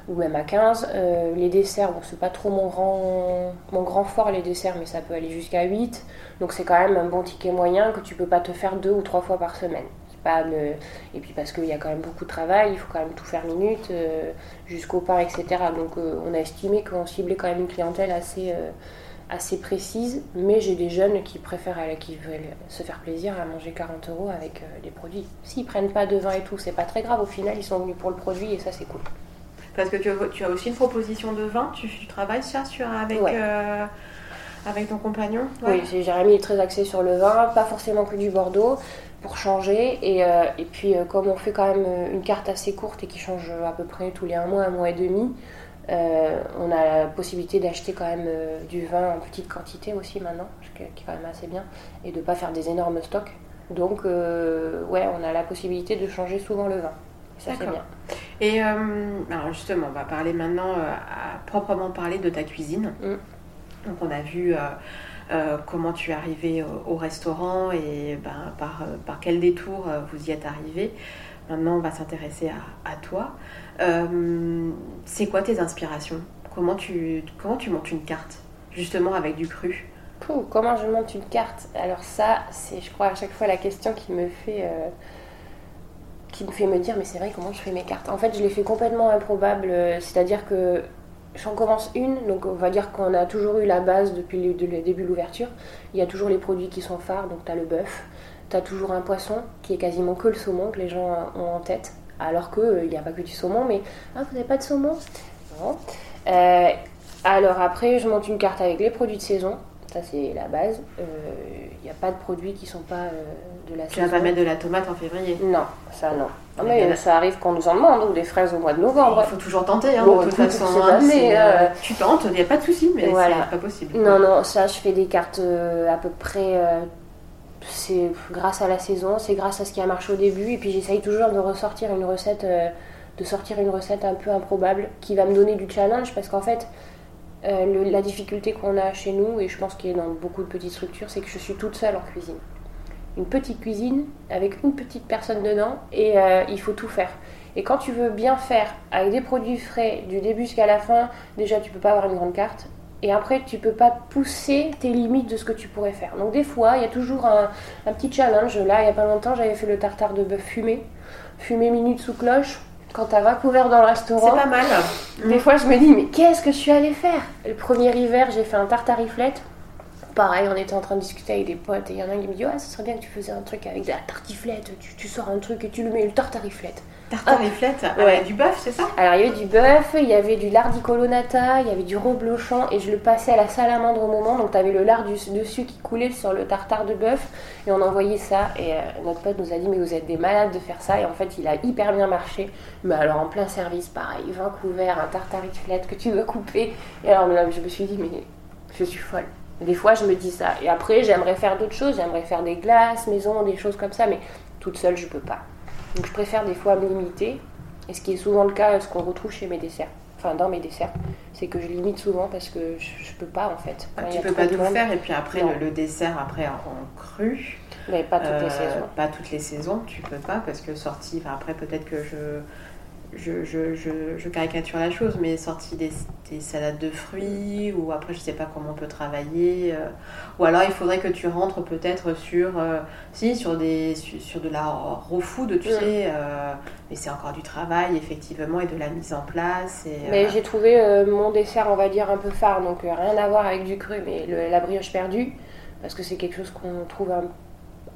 ou même à 15. Euh, les desserts, bon, c'est pas trop mon grand, mon grand fort, les desserts, mais ça peut aller jusqu'à 8. Donc c'est quand même un bon ticket moyen que tu peux pas te faire deux ou trois fois par semaine. Et puis parce qu'il y a quand même beaucoup de travail, il faut quand même tout faire minute, euh, jusqu'au part, etc. Donc euh, on a estimé qu'on ciblait quand même une clientèle assez, assez précise, mais j'ai des jeunes qui préfèrent qui veulent se faire plaisir à manger 40 euros avec des produits. S'ils prennent pas de vin et tout, c'est pas très grave, au final ils sont venus pour le produit et ça c'est cool. Parce que tu, tu, as aussi une proposition de vin, tu, travailles ça sur, avec, euh, avec ton compagnon? Oui, Jérémy est très axé sur le vin, pas forcément que du Bordeaux, pour changer. Et, euh, et puis, euh, comme on fait quand même une carte assez courte et qui change à peu près tous les un mois, un mois et demi, on a la possibilité d'acheter quand même du vin en petite quantité aussi maintenant, ce qui est quand même assez bien, et de ne pas faire des énormes stocks. Donc, ouais, on a la possibilité de changer souvent le vin. Ça, c'est bien. Et alors justement, on va parler maintenant, à proprement parler de ta cuisine. Mm. Donc, on a vu euh, comment tu es arrivé au, restaurant et ben, par, euh, par, quel détour euh, vous y êtes arrivé. Maintenant, on va s'intéresser à, toi. c'est quoi tes inspirations? Comment tu, comment tu montes une carte, justement avec du cru? Comment je monte une carte? Alors ça, c'est, je crois, à chaque fois la question qui me fait... qui me fait me dire mais c'est vrai comment je fais mes cartes? En fait je les fais complètement improbables, c'est-à-dire que j'en commence une, donc on va dire qu'on a toujours eu la base depuis le, début de l'ouverture. Il y a toujours les produits qui sont phares, donc tu as le bœuf, tu as toujours un poisson qui est quasiment que le saumon que les gens ont en tête, alors qu'il euh, n'y a pas que du saumon, mais ah, vous n'avez pas de saumon? Non. Euh, alors après, je monte une carte avec les produits de saison, ça c'est la base. Il euh, n'y a pas de produits qui sont pas de la saison. Tu vas pas mettre de la tomate en février Non, ça non. Ah, mais ça arrive qu'on nous en demande, ou des fraises au mois de novembre. Il faut toujours tenter, hein, de toute façon. Hein, euh, euh, tu tentes, il n'y a pas de souci, mais voilà. c'est pas possible. Non, non, ça, je fais des cartes euh, à peu près. c'est grâce à la saison, c'est grâce à ce qui a marché au début, et puis j'essaye toujours de ressortir une recette, de sortir une recette un peu improbable qui va me donner du challenge, parce qu'en fait, la difficulté qu'on a chez nous, et je pense qu'il y a dans beaucoup de petites structures, c'est que je suis toute seule en cuisine une petite cuisine avec une petite personne dedans et euh, il faut tout faire. Et quand tu veux bien faire avec des produits frais du début jusqu'à la fin, déjà tu peux pas avoir une grande carte. Et après, tu peux pas pousser tes limites de ce que tu pourrais faire. Donc des fois, il y a toujours un, petit challenge. Là, il y a pas longtemps, j'avais fait le tartare de bœuf fumé, fumé minute sous cloche. Quand t'as va couvert dans le restaurant. C'est pas mal. Des fois, je me dis, mais qu'est-ce que je suis allée faire? Le premier hiver, j'ai fait un tartariflette pareil, on était en train de discuter avec des potes et il y en a un qui me dit Ouais, ce serait bien que tu faisais un truc avec de la tartiflette. Tu, sors un truc et tu le mets, le tartariflette. Tartariflette ah, ouais. Du bœuf, c'est ça? Alors il y avait du bœuf, il y avait du lard di colonnata, il y avait du reblochon et je le passais à la salamandre au moment. Donc tu avais le lard dessus qui coulait sur le tartare de bœuf et on envoyait ça. Et euh, notre pote nous a dit Mais vous êtes des malades de faire ça. Et en fait, il a hyper bien marché. Mais alors en plein service, pareil, 20 couverts, un tartariflette que tu dois couper. Et alors là, je me suis dit Mais je suis folle. Des fois, je me dis ça. Et après, j'aimerais faire d'autres choses. J'aimerais faire des glaces, maison, des choses comme ça. Mais toute seule, je peux pas. Donc, je préfère des fois me limiter. Et ce qui est souvent le cas, ce qu'on retrouve chez mes desserts. Enfin, dans mes desserts. C'est que je limite souvent parce que je, peux pas, en fait. Ah, tu peux pas tout faire. Et puis après, le, dessert, après, en cru. Mais pas toutes les euh, saisons. Pas toutes les saisons, tu peux pas. Parce que sorti, après, peut-être que je je, je, je, caricature la chose, mais sorti des, des, salades de fruits, ou après je sais pas comment on peut travailler, euh, ou alors il faudrait que tu rentres peut-être sur, euh, si, sur, des, sur, de la raw food, tu sais, euh, mais c'est encore du travail effectivement et de la mise en place. Et, mais j'ai trouvé mon dessert, on va dire, un peu phare, donc rien à voir avec du cru, mais la brioche perdue, parce que c'est quelque chose qu'on trouve un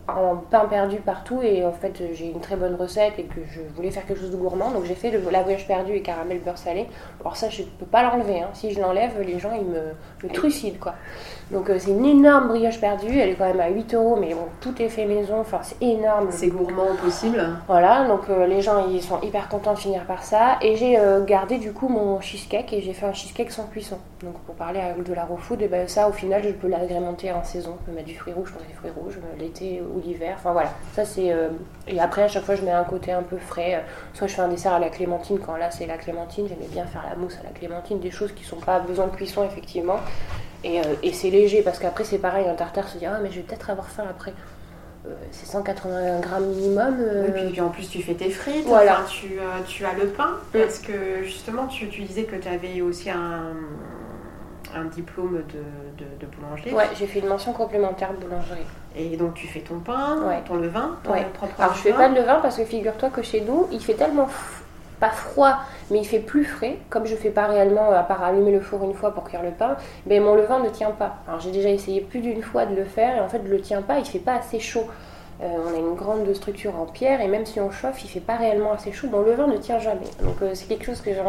en pain perdu partout et en fait j'ai une très bonne recette et que je voulais faire quelque chose de gourmand donc j'ai fait le, la brioche perdue et caramel beurre salé alors ça je peux pas l'enlever hein. si je l'enlève les gens ils me, me trucident quoi donc euh, c'est une énorme brioche perdue, elle est quand même à 8 euros, mais bon, tout est fait maison, enfin c'est énorme. C'est gourmand possible. Voilà, donc euh, les gens ils sont hyper contents de finir par ça. Et j'ai euh, gardé du coup mon cheesecake et j'ai fait un cheesecake sans cuisson. Donc pour parler de la raw food, et ben ça au final je peux l'agrémenter en saison. Je peux mettre du fruit rouge, je des fruits rouges, l'été ou l'hiver. Enfin voilà, ça c'est. Et après à chaque fois je mets un côté un peu frais. Soit je fais un dessert à la clémentine, quand là c'est la clémentine, j'aimais bien faire la mousse à la clémentine, des choses qui sont pas besoin de cuisson effectivement. Euh, et, c'est léger parce qu'après c'est pareil, un tartare se dit ah mais je vais peut-être avoir faim après. Euh, c'est 180 grammes minimum. Euh. Et puis en plus tu fais tes frites, voilà. tu, tu, as le pain, mm. parce que justement tu, tu disais que tu avais aussi un, un diplôme de, de, boulangerie. Ouais, j'ai fait une mention complémentaire de boulangerie. Et donc tu fais ton pain, ton levain, ton ouais. propre Alors je fais pas de levain parce que figure-toi que chez nous il fait tellement pas froid, mais il fait plus frais. Comme je fais pas réellement, à part allumer le four une fois pour cuire le pain, ben mon levain ne tient pas. Alors j'ai déjà essayé plus d'une fois de le faire et en fait je le tient pas, il fait pas assez chaud. Euh, on a une grande structure en pierre et même si on chauffe, il fait pas réellement assez chaud. Mon levain ne tient jamais. Donc euh, c'est quelque chose que j'ai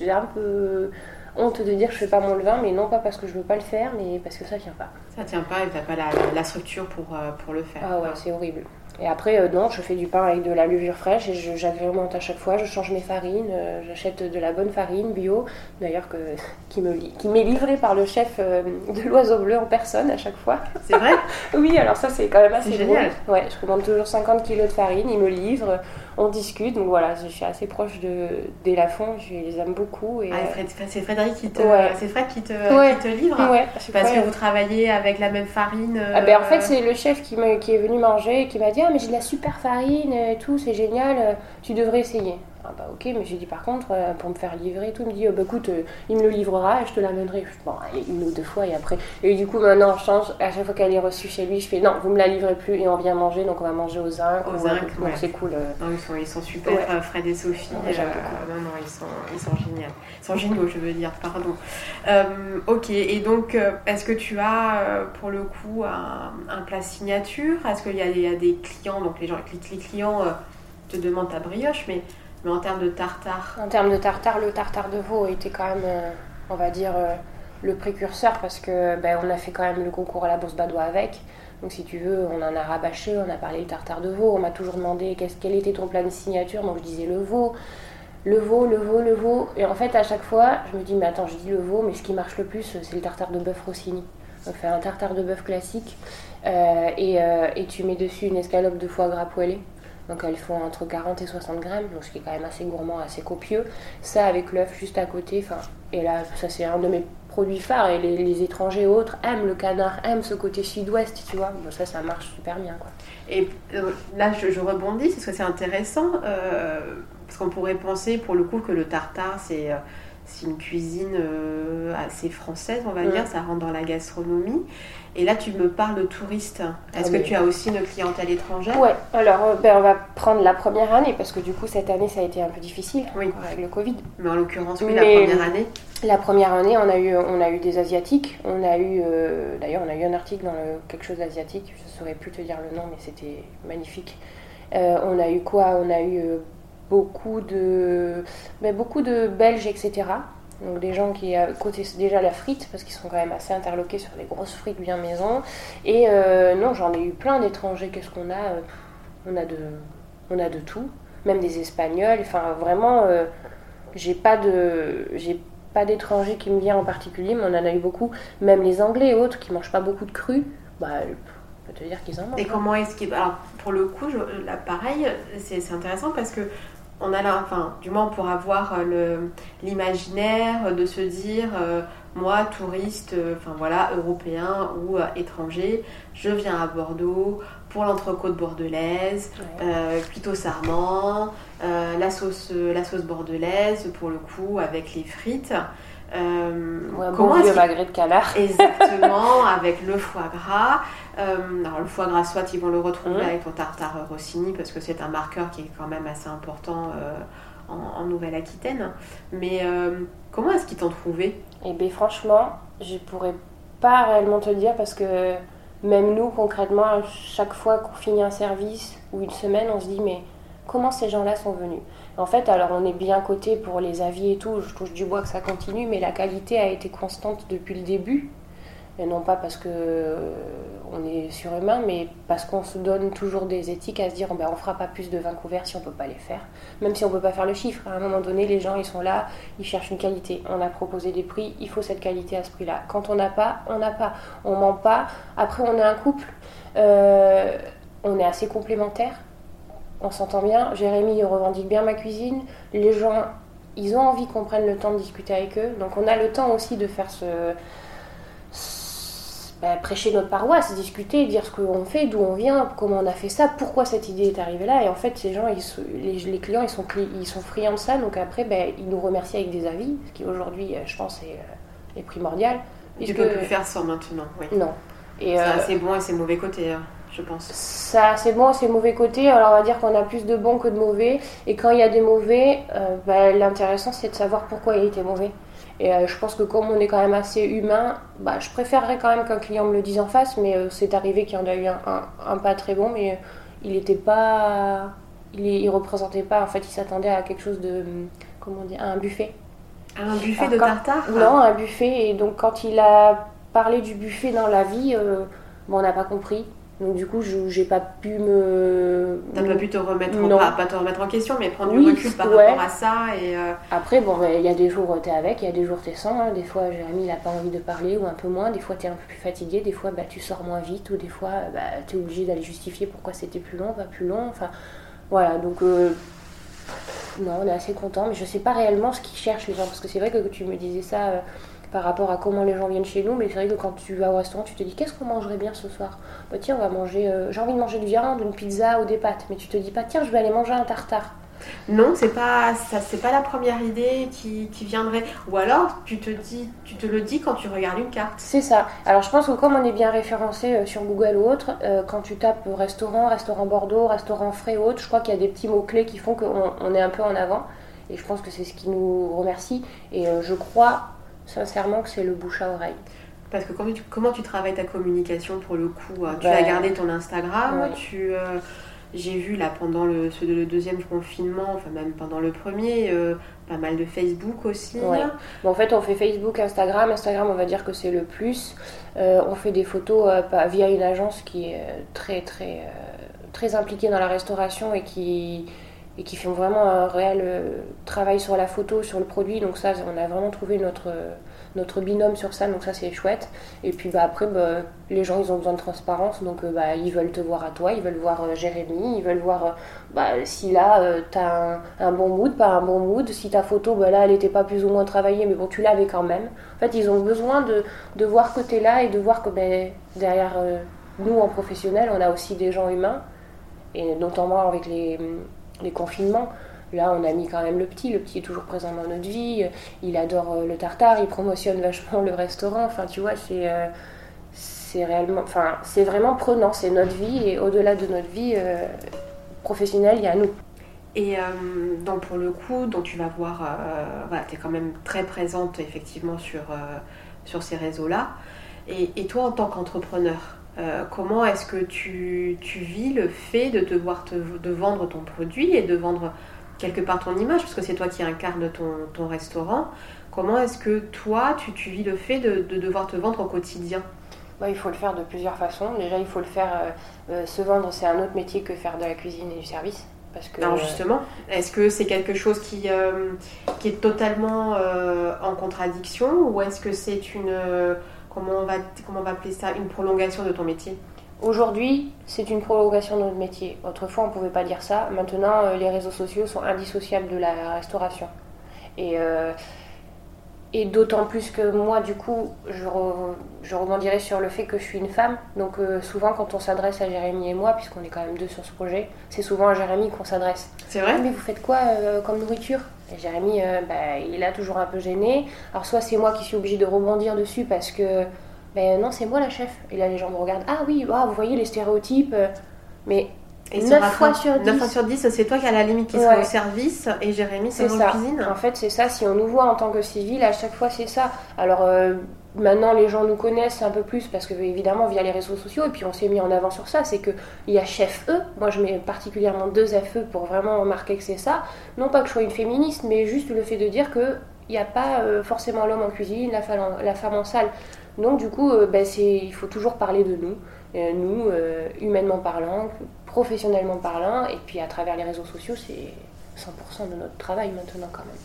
j'ai un peu honte de dire que je fais pas mon levain, mais non pas parce que je veux pas le faire, mais parce que ça tient pas. Ça tient pas et t'as pas la, la structure pour, euh, pour le faire. Ah ouais, c'est horrible. Et après, euh, non, je fais du pain avec de la levure fraîche et j'agrémente à chaque fois. Je change mes farines, euh, j'achète de la bonne farine bio, d'ailleurs que [laughs] qui me li- qui m'est livrée par le chef euh, de l'Oiseau Bleu en personne à chaque fois. C'est vrai? [laughs] Oui, alors ça c'est quand même assez drôle. génial. Ouais, je commande toujours 50 kilos de farine, il me livre, on discute. Donc voilà, je suis assez proche de des Lafont, je les aime beaucoup et Ah, C'est Frédéric qui te, Ouais. c'est Fred qui te, Ouais. qui te livre ouais, Parce que vous travaillez avec la même farine Ah ben, en euh, fait, c'est le chef qui, qui est venu manger et qui m'a dit Ah, mais j'ai de la super farine et tout, c'est génial, tu devrais essayer. Ah, bah, ok, mais j'ai dit par contre, euh, pour me faire livrer tout, il me dit Oh, bah, écoute, euh, il me le livrera et je te l'amènerai. Je Bon, allez, une ou deux fois et après. Et du coup, maintenant, on change. À chaque fois qu'elle est reçue chez lui, je fais Non, vous me la livrez plus et on vient manger, donc on va manger aux zinc. Aux zinc, donc ouais. c'est cool. euh. Non, ils sont, ils sont super, Ouais. euh, Fred et Sophie. Ouais, euh, non, non, ils sont, ils sont géniaux. Ils sont géniaux, je veux dire, pardon. Euh, ok, et donc, euh, est-ce que tu as, euh, pour le coup, un, un plat signature? Est-ce qu'il y, a- il y a des clients, donc les, gens, les, les clients euh, te demandent ta brioche, mais, en termes de tartare En termes de tartare, le tartare de veau était quand même, euh, on va dire, euh, le précurseur parce que ben, on a fait quand même le concours à la Bourse Badois avec. Donc si tu veux, on en a rabâché, on a parlé du tartare de veau. On m'a toujours demandé qu'est-ce- quel était ton plan de signature. Donc je disais le veau, le veau, le veau, le veau. Et en fait, à chaque fois, je me dis, mais attends, je dis le veau, mais ce qui marche le plus, c'est le tartare de bœuf Rossini. On fait un tartare de bœuf classique euh, et, et tu mets dessus une escalope de foie gras poêlé. Donc elles font entre 40 et 60 grammes, donc ce qui est quand même assez gourmand, assez copieux. Ça avec l'œuf juste à côté, enfin, et là, ça c'est un de mes produits phares et les, étrangers autres aiment le canard, aiment ce côté sud-ouest, tu vois. Ça, ça marche super bien, quoi. Et euh, là, je, je rebondis, parce que c'est intéressant, euh, parce qu'on pourrait penser, pour le coup, que le tartare, c'est euh, c'est une cuisine euh, assez française, on va Mm. dire, ça rentre dans la gastronomie. Et là, tu me parles de touristes. Est-ce Ah que tu as aussi une clientèle étrangère? Ouais, alors euh, ben, on va prendre la première année, parce que du coup, cette année, ça a été un peu difficile Oui. avec le Covid. Mais en l'occurrence, oui, Mais- la première année. La première année, on a eu, on a eu des asiatiques. On a eu, euh, d'ailleurs, on a eu un article dans le, quelque chose d'asiatique. Je ne saurais plus te dire le nom, mais c'était magnifique. Euh, on a eu quoi? On a eu beaucoup de, ben, beaucoup de Belges, etc. Donc des gens qui côté déjà la frite parce qu'ils sont quand même assez interloqués sur des grosses frites bien maison. Et euh, non, j'en ai eu plein d'étrangers. Qu'est-ce qu'on a? On a de, on a de tout. Même des Espagnols. Enfin vraiment, euh, j'ai pas de, j'ai pas d'étrangers qui me vient en particulier, mais on en a eu beaucoup. Même les Anglais et autres qui mangent pas beaucoup de cru, bah, je peux te dire qu'ils en mangent. Et comment est-ce qu'il. Alors, pour le coup, je- là, pareil, c'est intéressant parce que. On a là, enfin, du moins pour avoir le- l'imaginaire de se dire, euh, moi, touriste, euh, enfin voilà, européen ou euh, étranger, je viens à Bordeaux pour l'entrecôte bordelaise, Ouais. euh, cuite au sarment, euh, la, sauce, la sauce bordelaise pour le coup avec les frites. Euh, comment bon est-ce vieux magret de canard. [laughs] Exactement, [laughs] avec le foie gras. Euh, alors le foie gras, soit ils vont le retrouver Mhm. avec ton tartare Rossini, parce que c'est un marqueur qui est quand même assez important euh, en, en Nouvelle-Aquitaine. Mais euh, comment est-ce qu'ils t'ont trouvé? Et bien franchement, je pourrais pas réellement te dire parce que même nous concrètement, chaque fois qu'on finit un service ou une semaine, on se dit mais comment ces gens-là sont venus? En fait, alors on est bien coté pour les avis et tout, je touche du bois que ça continue, mais la qualité a été constante depuis le début. Et non pas parce que euh, on est surhumain, mais parce qu'on se donne toujours des éthiques à se dire ben, on fera pas plus de 20 couverts si on peut pas les faire. Même si on peut pas faire le chiffre, à un moment donné, les gens ils sont là, ils cherchent une qualité. On a proposé des prix, il faut cette qualité à ce prix-là. Quand on n'a pas, on n'a pas. On ment pas. Après, on est un couple, euh, on est assez complémentaires. On s'entend bien. Jérémy il revendique bien ma cuisine. Les gens, ils ont envie qu'on prenne le temps de discuter avec eux. Donc on a le temps aussi de faire ce, ce- bah, prêcher notre paroisse, discuter, dire ce qu'on fait, d'où on vient, comment on a fait ça, pourquoi cette idée est arrivée là. Et en fait, ces gens, ils les, clients, ils sont, cli- ils sont friands de ça. Donc après, bah, ils nous remercient avec des avis, ce qui aujourd'hui, euh, je pense, est, euh, est primordial. Tu Puisque- peux plus faire sans maintenant, oui. Non. Et, C'est euh, bon et c'est mauvais côté, hein, je pense. ça, c'est bon, c'est mauvais côté. Alors, on va dire qu'on a plus de bons que de mauvais. Et quand il y a des mauvais, euh, bah, l'intéressant, c'est de savoir pourquoi il était mauvais. Et euh, je pense que comme on est quand même assez humain, bah, je préférerais quand même qu'un client me le dise en face. Mais euh, c'est arrivé qu'il y en a eu un, un- un pas très bon, mais euh, il n'était pas. Il, il représentait pas. En fait, il s'attendait à quelque chose de. Comment dire À un buffet. Un buffet de tartare Non, un buffet. Et donc quand il a parlé du buffet dans la vie, bon, on n'a pas compris. Donc du coup, j'ai pas pu me. T'as pas pu te remettre, en... pas, te remettre en question, mais prendre du recul par rapport à ça et. Euh, Après, bon, il y a des jours où t'es avec, il y a des jours t'es sans. Hein. Des fois, Jérémy il a pas envie de parler ou un peu moins. Des fois, t'es un peu plus fatigué. Des fois, bah, tu sors moins vite ou des fois, bah, t'es obligé d'aller justifier pourquoi c'était plus long, pas plus long. Enfin, voilà. Donc. Euh, non, on est assez content, mais je sais pas réellement ce qu'ils cherchent les gens parce que c'est vrai que tu me disais ça. Euh, par rapport à comment les gens viennent chez nous, mais c'est vrai que quand tu vas au restaurant, tu te dis qu'est-ce qu'on mangerait bien ce soir? Bah tiens, on va manger, euh, j'ai envie de manger de viande, une pizza ou des pâtes, mais tu te dis pas tiens, je vais aller manger un tartare. Non, c'est pas ça, c'est pas la première idée qui, qui, viendrait. Ou alors, tu te dis, tu te le dis quand tu regardes une carte. C'est ça. Alors, je pense que comme on est bien référencé euh, sur Google ou autre, euh, quand tu tapes restaurant, restaurant Bordeaux, restaurant frais ou autre, je crois qu'il y a des petits mots clés qui font qu'on on est un peu en avant. Et je pense que c'est ce qui nous remercie. Et je crois sincèrement que c'est le bouche à oreille. Parce que comment tu, comment tu travailles ta communication pour le coup euh, Tu as ben, gardé ton Instagram, tu... Euh, j'ai vu là pendant le, le, deuxième confinement, enfin même pendant le premier, euh, pas mal de Facebook aussi. en fait, on fait Facebook, Instagram. Instagram, on va dire que c'est le plus. on fait des photos via une agence qui est très très très impliquée dans la restauration et qui et qui font vraiment un réel euh, travail sur la photo, sur le produit. Donc ça, on a vraiment trouvé notre, notre binôme sur ça, donc ça c'est chouette. Et puis bah, après, bah, les gens, ils ont besoin de transparence, donc euh, bah, ils veulent te voir à toi, ils veulent voir euh, Jérémy, ils veulent voir si là, tu as un, bon mood, pas un bon mood, si ta photo, là, elle n'était pas plus ou moins travaillée, mais bon, tu l'avais quand même. En fait, ils ont besoin de, de voir que tu es là et de voir que ben, derrière nous, en professionnel, on a aussi des gens humains, et notamment avec les les confinements. Là, on a mis quand même le petit. Le petit est toujours présent dans notre vie. Il adore euh, le tartare. Il promotionne [laughs] vachement le restaurant. Enfin, tu vois, c'est euh, c'est réellement, enfin, c'est vraiment prenant. C'est notre vie et au-delà de notre vie euh, professionnelle, il y a nous. Et donc pour le coup, donc tu vas voir, tu es quand même très présente effectivement sur, sur ces réseaux-là. Et, toi, en tant qu'entrepreneur, euh, comment est-ce que tu, vis le fait de devoir te, de vendre ton produit et de vendre quelque part ton image, parce que c'est toi qui incarne ton, restaurant. Comment est-ce que toi, tu, vis le fait de, devoir te vendre au quotidien? Bah, Il faut le faire de plusieurs façons. Déjà, il faut le faire, euh, euh, se vendre, c'est un autre métier que faire de la cuisine et du service. Parce que, Alors justement, est-ce que c'est quelque chose qui, qui est totalement en contradiction ou est-ce que c'est une comment on va, comment on va appeler ça, une prolongation de ton métier Aujourd'hui, c'est une prolongation de notre métier. Autrefois, on ne pouvait pas dire ça. Maintenant, euh, les réseaux sociaux sont indissociables de la restauration. Et, euh, et d'autant plus que moi, du coup, je, je, rebondirai sur le fait que je suis une femme. Donc, euh, souvent, quand on s'adresse à Jérémy et moi, puisqu'on est quand même deux sur ce projet, c'est souvent à Jérémy qu'on s'adresse. C'est vrai? Mais vous faites quoi comme nourriture? Et Jérémy, euh, bah, il est là toujours un peu gêné. Alors soit c'est moi qui suis obligée de rebondir dessus parce que, ben non, c'est moi la chef. Et là les gens me regardent, ah oui, vous voyez les stéréotypes. Euh, mais et 9 fois sur 10. 9 fois sur 10, c'est toi qui as la limite qui sera au service et Jérémy c'est en cuisine. En fait, c'est ça. Si on nous voit en tant que civil, à chaque fois, c'est ça. Alors, euh, maintenant les gens nous connaissent un peu plus parce que évidemment via les réseaux sociaux et puis on s'est mis en avant sur ça c'est que il y a chef E moi je mets particulièrement deux FE pour vraiment remarquer que c'est ça non pas que je sois une féministe mais juste le fait de dire que il n'y a pas euh, forcément l'homme en cuisine la femme en, la femme en salle donc du coup euh, ben, il faut toujours parler de nous nous humainement parlant professionnellement parlant et puis à travers les réseaux sociaux c'est 100% de notre travail maintenant quand même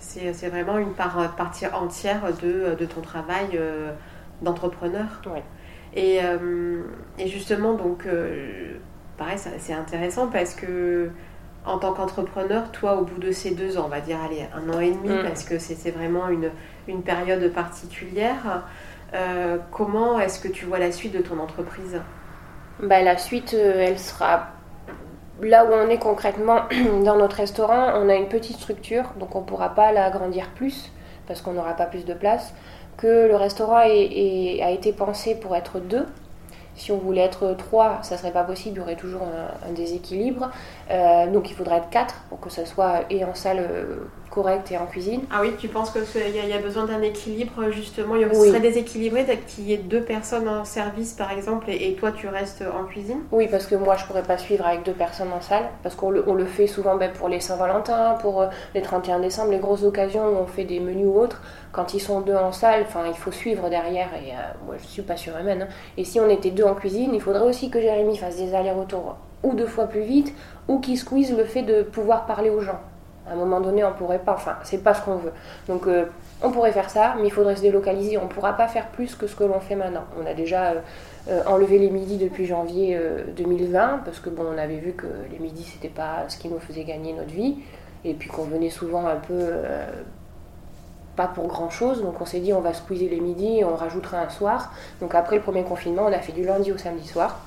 c'est vraiment une part, partie entière de, de ton travail euh, d'entrepreneur. Et, euh, et, justement, donc, euh, pareil, c'est intéressant parce que en tant qu'entrepreneur, toi, au bout de ces deux ans, on va dire, allez, un an et demi, mm. parce que c'est vraiment une, une, période particulière, comment est-ce que tu vois la suite de ton entreprise? Bah, La suite, elle sera là où on est concrètement [clears throat] dans notre restaurant, on a une petite structure, donc on ne pourra pas l'agrandir plus parce qu'on n'aura pas plus de place. Que le restaurant a été pensé pour être deux. Si on voulait être trois, ça serait pas possible, il y aurait toujours un, déséquilibre. Euh, donc il faudrait être quatre pour que ça soit et en salle euh, correcte et en cuisine. Ah oui, tu penses qu'il y, y, a besoin d'un équilibre justement? Il serait déséquilibré qu'il y ait deux personnes en service par exemple et, toi tu restes en cuisine? Oui, parce que moi je pourrais pas suivre avec deux personnes en salle parce qu'on le, on le fait souvent ben, pour les Saint-Valentin, pour euh, les 31 décembre, les grosses occasions où on fait des menus ou autres. Quand ils sont deux en salle, enfin il faut suivre derrière et euh, moi je suis pas surhumaine. Hein. Et si on était deux en cuisine, il faudrait aussi que Jérémy fasse des allers-retours ou deux fois plus vite ou qu'il squeeze le fait de pouvoir parler aux gens. À un moment donné, on pourrait pas. Enfin, c'est pas ce qu'on veut. Donc, euh, on pourrait faire ça, mais il faudrait se délocaliser. On pourra pas faire plus que ce que l'on fait maintenant. On a déjà euh, euh, enlevé les midis depuis janvier 2020 parce que bon, on avait vu que les midis c'était pas ce qui nous faisait gagner notre vie et puis qu'on venait souvent un peu pas pour grand chose. Donc, on s'est dit on va squeezer les midis et on rajoutera un soir. Donc, après le premier confinement, on a fait du lundi au samedi soir.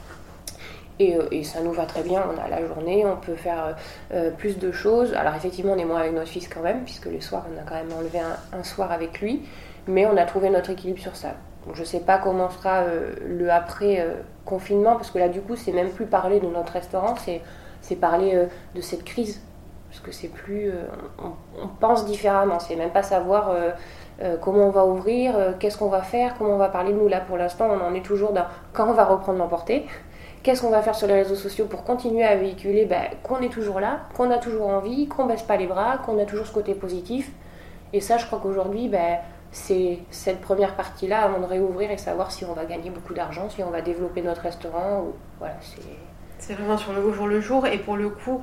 Euh, et, ça nous va très bien, on a la journée, on peut faire euh, euh, plus de choses. Alors effectivement, on est moins avec notre fils quand même, puisque les soirs, on a quand même enlevé un, soir avec lui, mais on a trouvé notre équilibre sur ça. je ne sais pas comment sera le après confinement, parce que là, du coup, c'est même plus parler de notre restaurant, c'est parler de cette crise, parce que c'est plus, on, pense différemment, c'est même pas savoir comment on va ouvrir, qu'est-ce qu'on va faire, comment on va parler de nous. Là, pour l'instant, on en est toujours dans quand on va reprendre l'emporter. Qu'est-ce qu'on va faire sur les réseaux sociaux pour continuer à véhiculer ben, qu'on est toujours là, qu'on a toujours envie, qu'on baisse pas les bras, qu'on a toujours ce côté positif. Et ça, je crois qu'aujourd'hui, ben, c'est cette première partie-là avant de réouvrir et savoir si on va gagner beaucoup d'argent, si on va développer notre restaurant. Ou, voilà, c'est vraiment sur le jour le jour. Et pour le coup,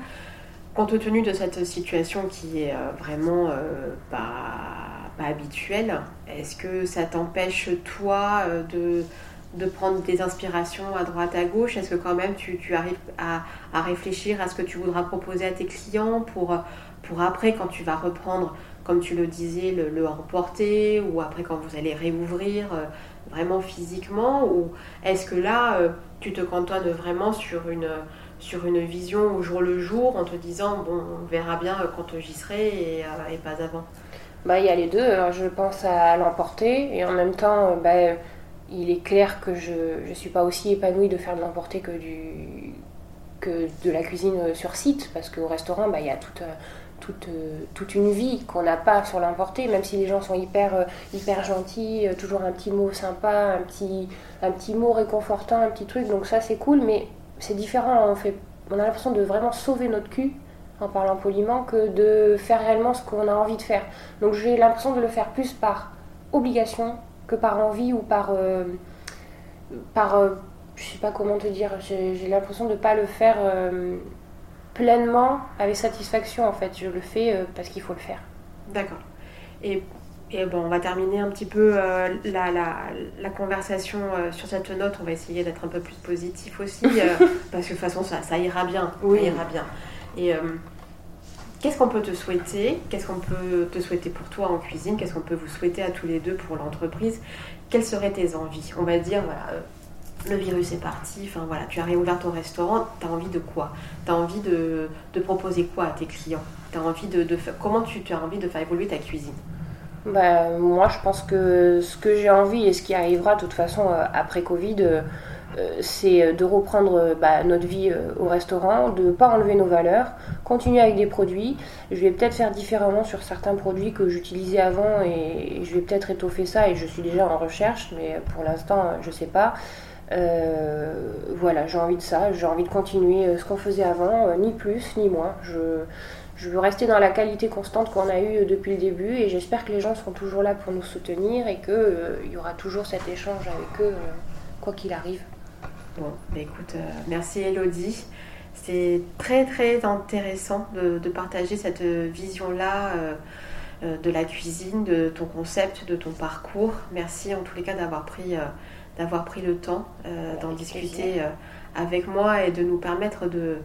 compte tenu de cette situation qui est euh, vraiment euh, pas, pas habituelle, est-ce que ça t'empêche, toi, euh, de de prendre des inspirations à droite à gauche? Est-ce que quand même tu, arrives à, réfléchir à ce que tu voudras proposer à tes clients pour, pour après, quand tu vas reprendre, comme tu le disais, le, le emporter ou après quand vous allez réouvrir euh, vraiment physiquement? Ou est-ce que là, euh, tu te cantonnes vraiment sur une, sur une vision au jour le jour en te disant, bon, on verra bien quand j'y serai et, euh, et, pas avant? Bah, Il y a les deux. je pense à l'emporter et en même temps, bah, il est clair que je ne suis pas aussi épanouie de faire de l'emporter que, du, que de la cuisine sur site, parce qu'au restaurant, bah, il y a toute, toute, toute une vie qu'on n'a pas sur l'emporter, même si les gens sont hyper, hyper gentils, toujours un petit mot sympa, un petit, un petit mot réconfortant, un petit truc, donc ça c'est cool, mais c'est différent, on, fait, on a l'impression de vraiment sauver notre cul en parlant poliment que de faire réellement ce qu'on a envie de faire. Donc j'ai l'impression de le faire plus par obligation que par envie ou par. Euh, par euh, je sais pas comment te dire, j'ai l'impression de ne pas le faire euh, pleinement avec satisfaction en fait. Je le fais parce qu'il faut le faire. D'accord. Et, et, bon, on va terminer un petit peu la, la, la, conversation sur cette note. On va essayer d'être un peu plus positif aussi, [laughs] parce que de toute façon, ça, ça ira bien. Oui. Ça ira bien. Et Qu'est-ce qu'on peut te souhaiter Qu'est-ce qu'on peut te souhaiter pour toi en cuisine Qu'est-ce qu'on peut vous souhaiter à tous les deux pour l'entreprise Quelles seraient tes envies On va dire, voilà, euh, le virus est parti, enfin voilà, tu as réouvert ton restaurant, tu as envie de quoi Tu as envie de, proposer quoi à tes clients as envie de, de, Comment tu, as envie de faire évoluer ta cuisine bah, Moi, je pense que ce que j'ai envie et ce qui arrivera de toute façon euh, après Covid, euh, c'est de reprendre euh, bah, notre vie euh, au restaurant, de ne pas enlever nos valeurs, continuer avec des produits. Je vais peut-être faire différemment sur certains produits que j'utilisais avant et je vais peut-être étoffer ça et je suis déjà en recherche, mais pour l'instant je ne sais pas. voilà, j'ai envie de ça, j'ai envie de continuer ce qu'on faisait avant, ni plus ni moins. Je, je veux rester dans la qualité constante qu'on a eue depuis le début et j'espère que les gens seront toujours là pour nous soutenir et qu'il y aura toujours cet échange avec eux, quoi qu'il arrive. Bon, bah écoute, euh, merci Elodie. C'est très très intéressant de, partager cette vision-là euh, euh, de la cuisine, de ton concept, de ton parcours. Merci en tous les cas d'avoir pris, d'avoir pris le temps d'en discuter avec moi et de nous permettre de,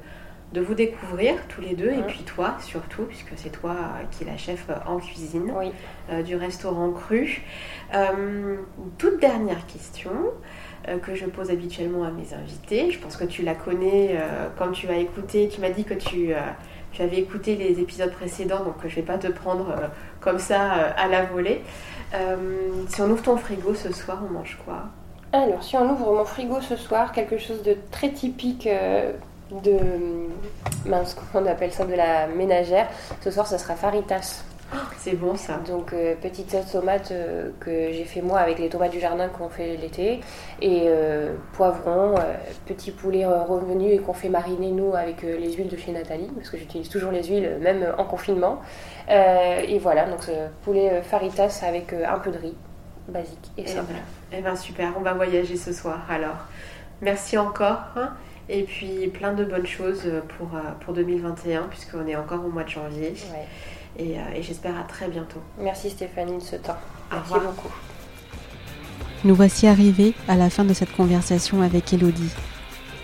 de vous découvrir tous les deux, et puis toi surtout, puisque c'est toi qui es la chef en cuisine du restaurant Cru. toute dernière question. Euh, que je pose habituellement à mes invités. Je pense que tu la connais euh, quand tu as écouté, tu m'as dit que tu, euh, tu, avais écouté les épisodes précédents, donc je ne vais pas te prendre comme ça à la volée. si on ouvre ton frigo ce soir, on mange quoi? Alors, si on ouvre mon frigo ce soir, quelque chose de très typique de mince, comment on appelle ça, de la ménagère. Ce soir, ça sera faritas C'est bon ça. Donc euh, petite sauce tomate euh, que j'ai fait moi avec les tomates du jardin qu'on fait l'été et euh, poivron, petit poulet revenu et qu'on fait mariner nous avec les huiles de chez Nathalie parce que j'utilise toujours les huiles même en confinement. et voilà donc poulet faritas avec un peu de riz basique et, simple. Eh ben super, on va voyager ce soir alors. Merci encore. Hein. et puis plein de bonnes choses pour, pour 2021 puisqu'on est encore au mois de janvier. Euh, et, j'espère à très bientôt. Merci Stéphanie de ce temps. Merci beaucoup. Nous voici arrivés à la fin de cette conversation avec Elodie.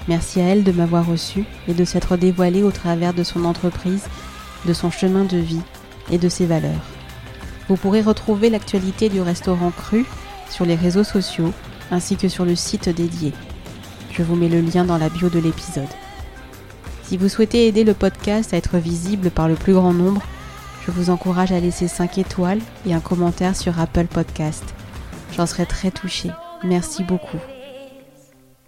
Merci à elle de m'avoir reçue et de s'être dévoilée au travers de son entreprise, de son chemin de vie et de ses valeurs. Vous pourrez retrouver l'actualité du restaurant Cru sur les réseaux sociaux ainsi que sur le site dédié. Je vous mets le lien dans la bio de l'épisode. Si vous souhaitez aider le podcast à être visible par le plus grand nombre, je vous encourage à laisser 5 étoiles et un commentaire sur Apple Podcast. J'en serai très touchée. Merci beaucoup.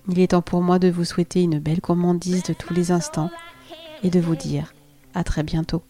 Il est temps pour moi de vous souhaiter une belle commandise de tous les instants et de vous dire à très bientôt.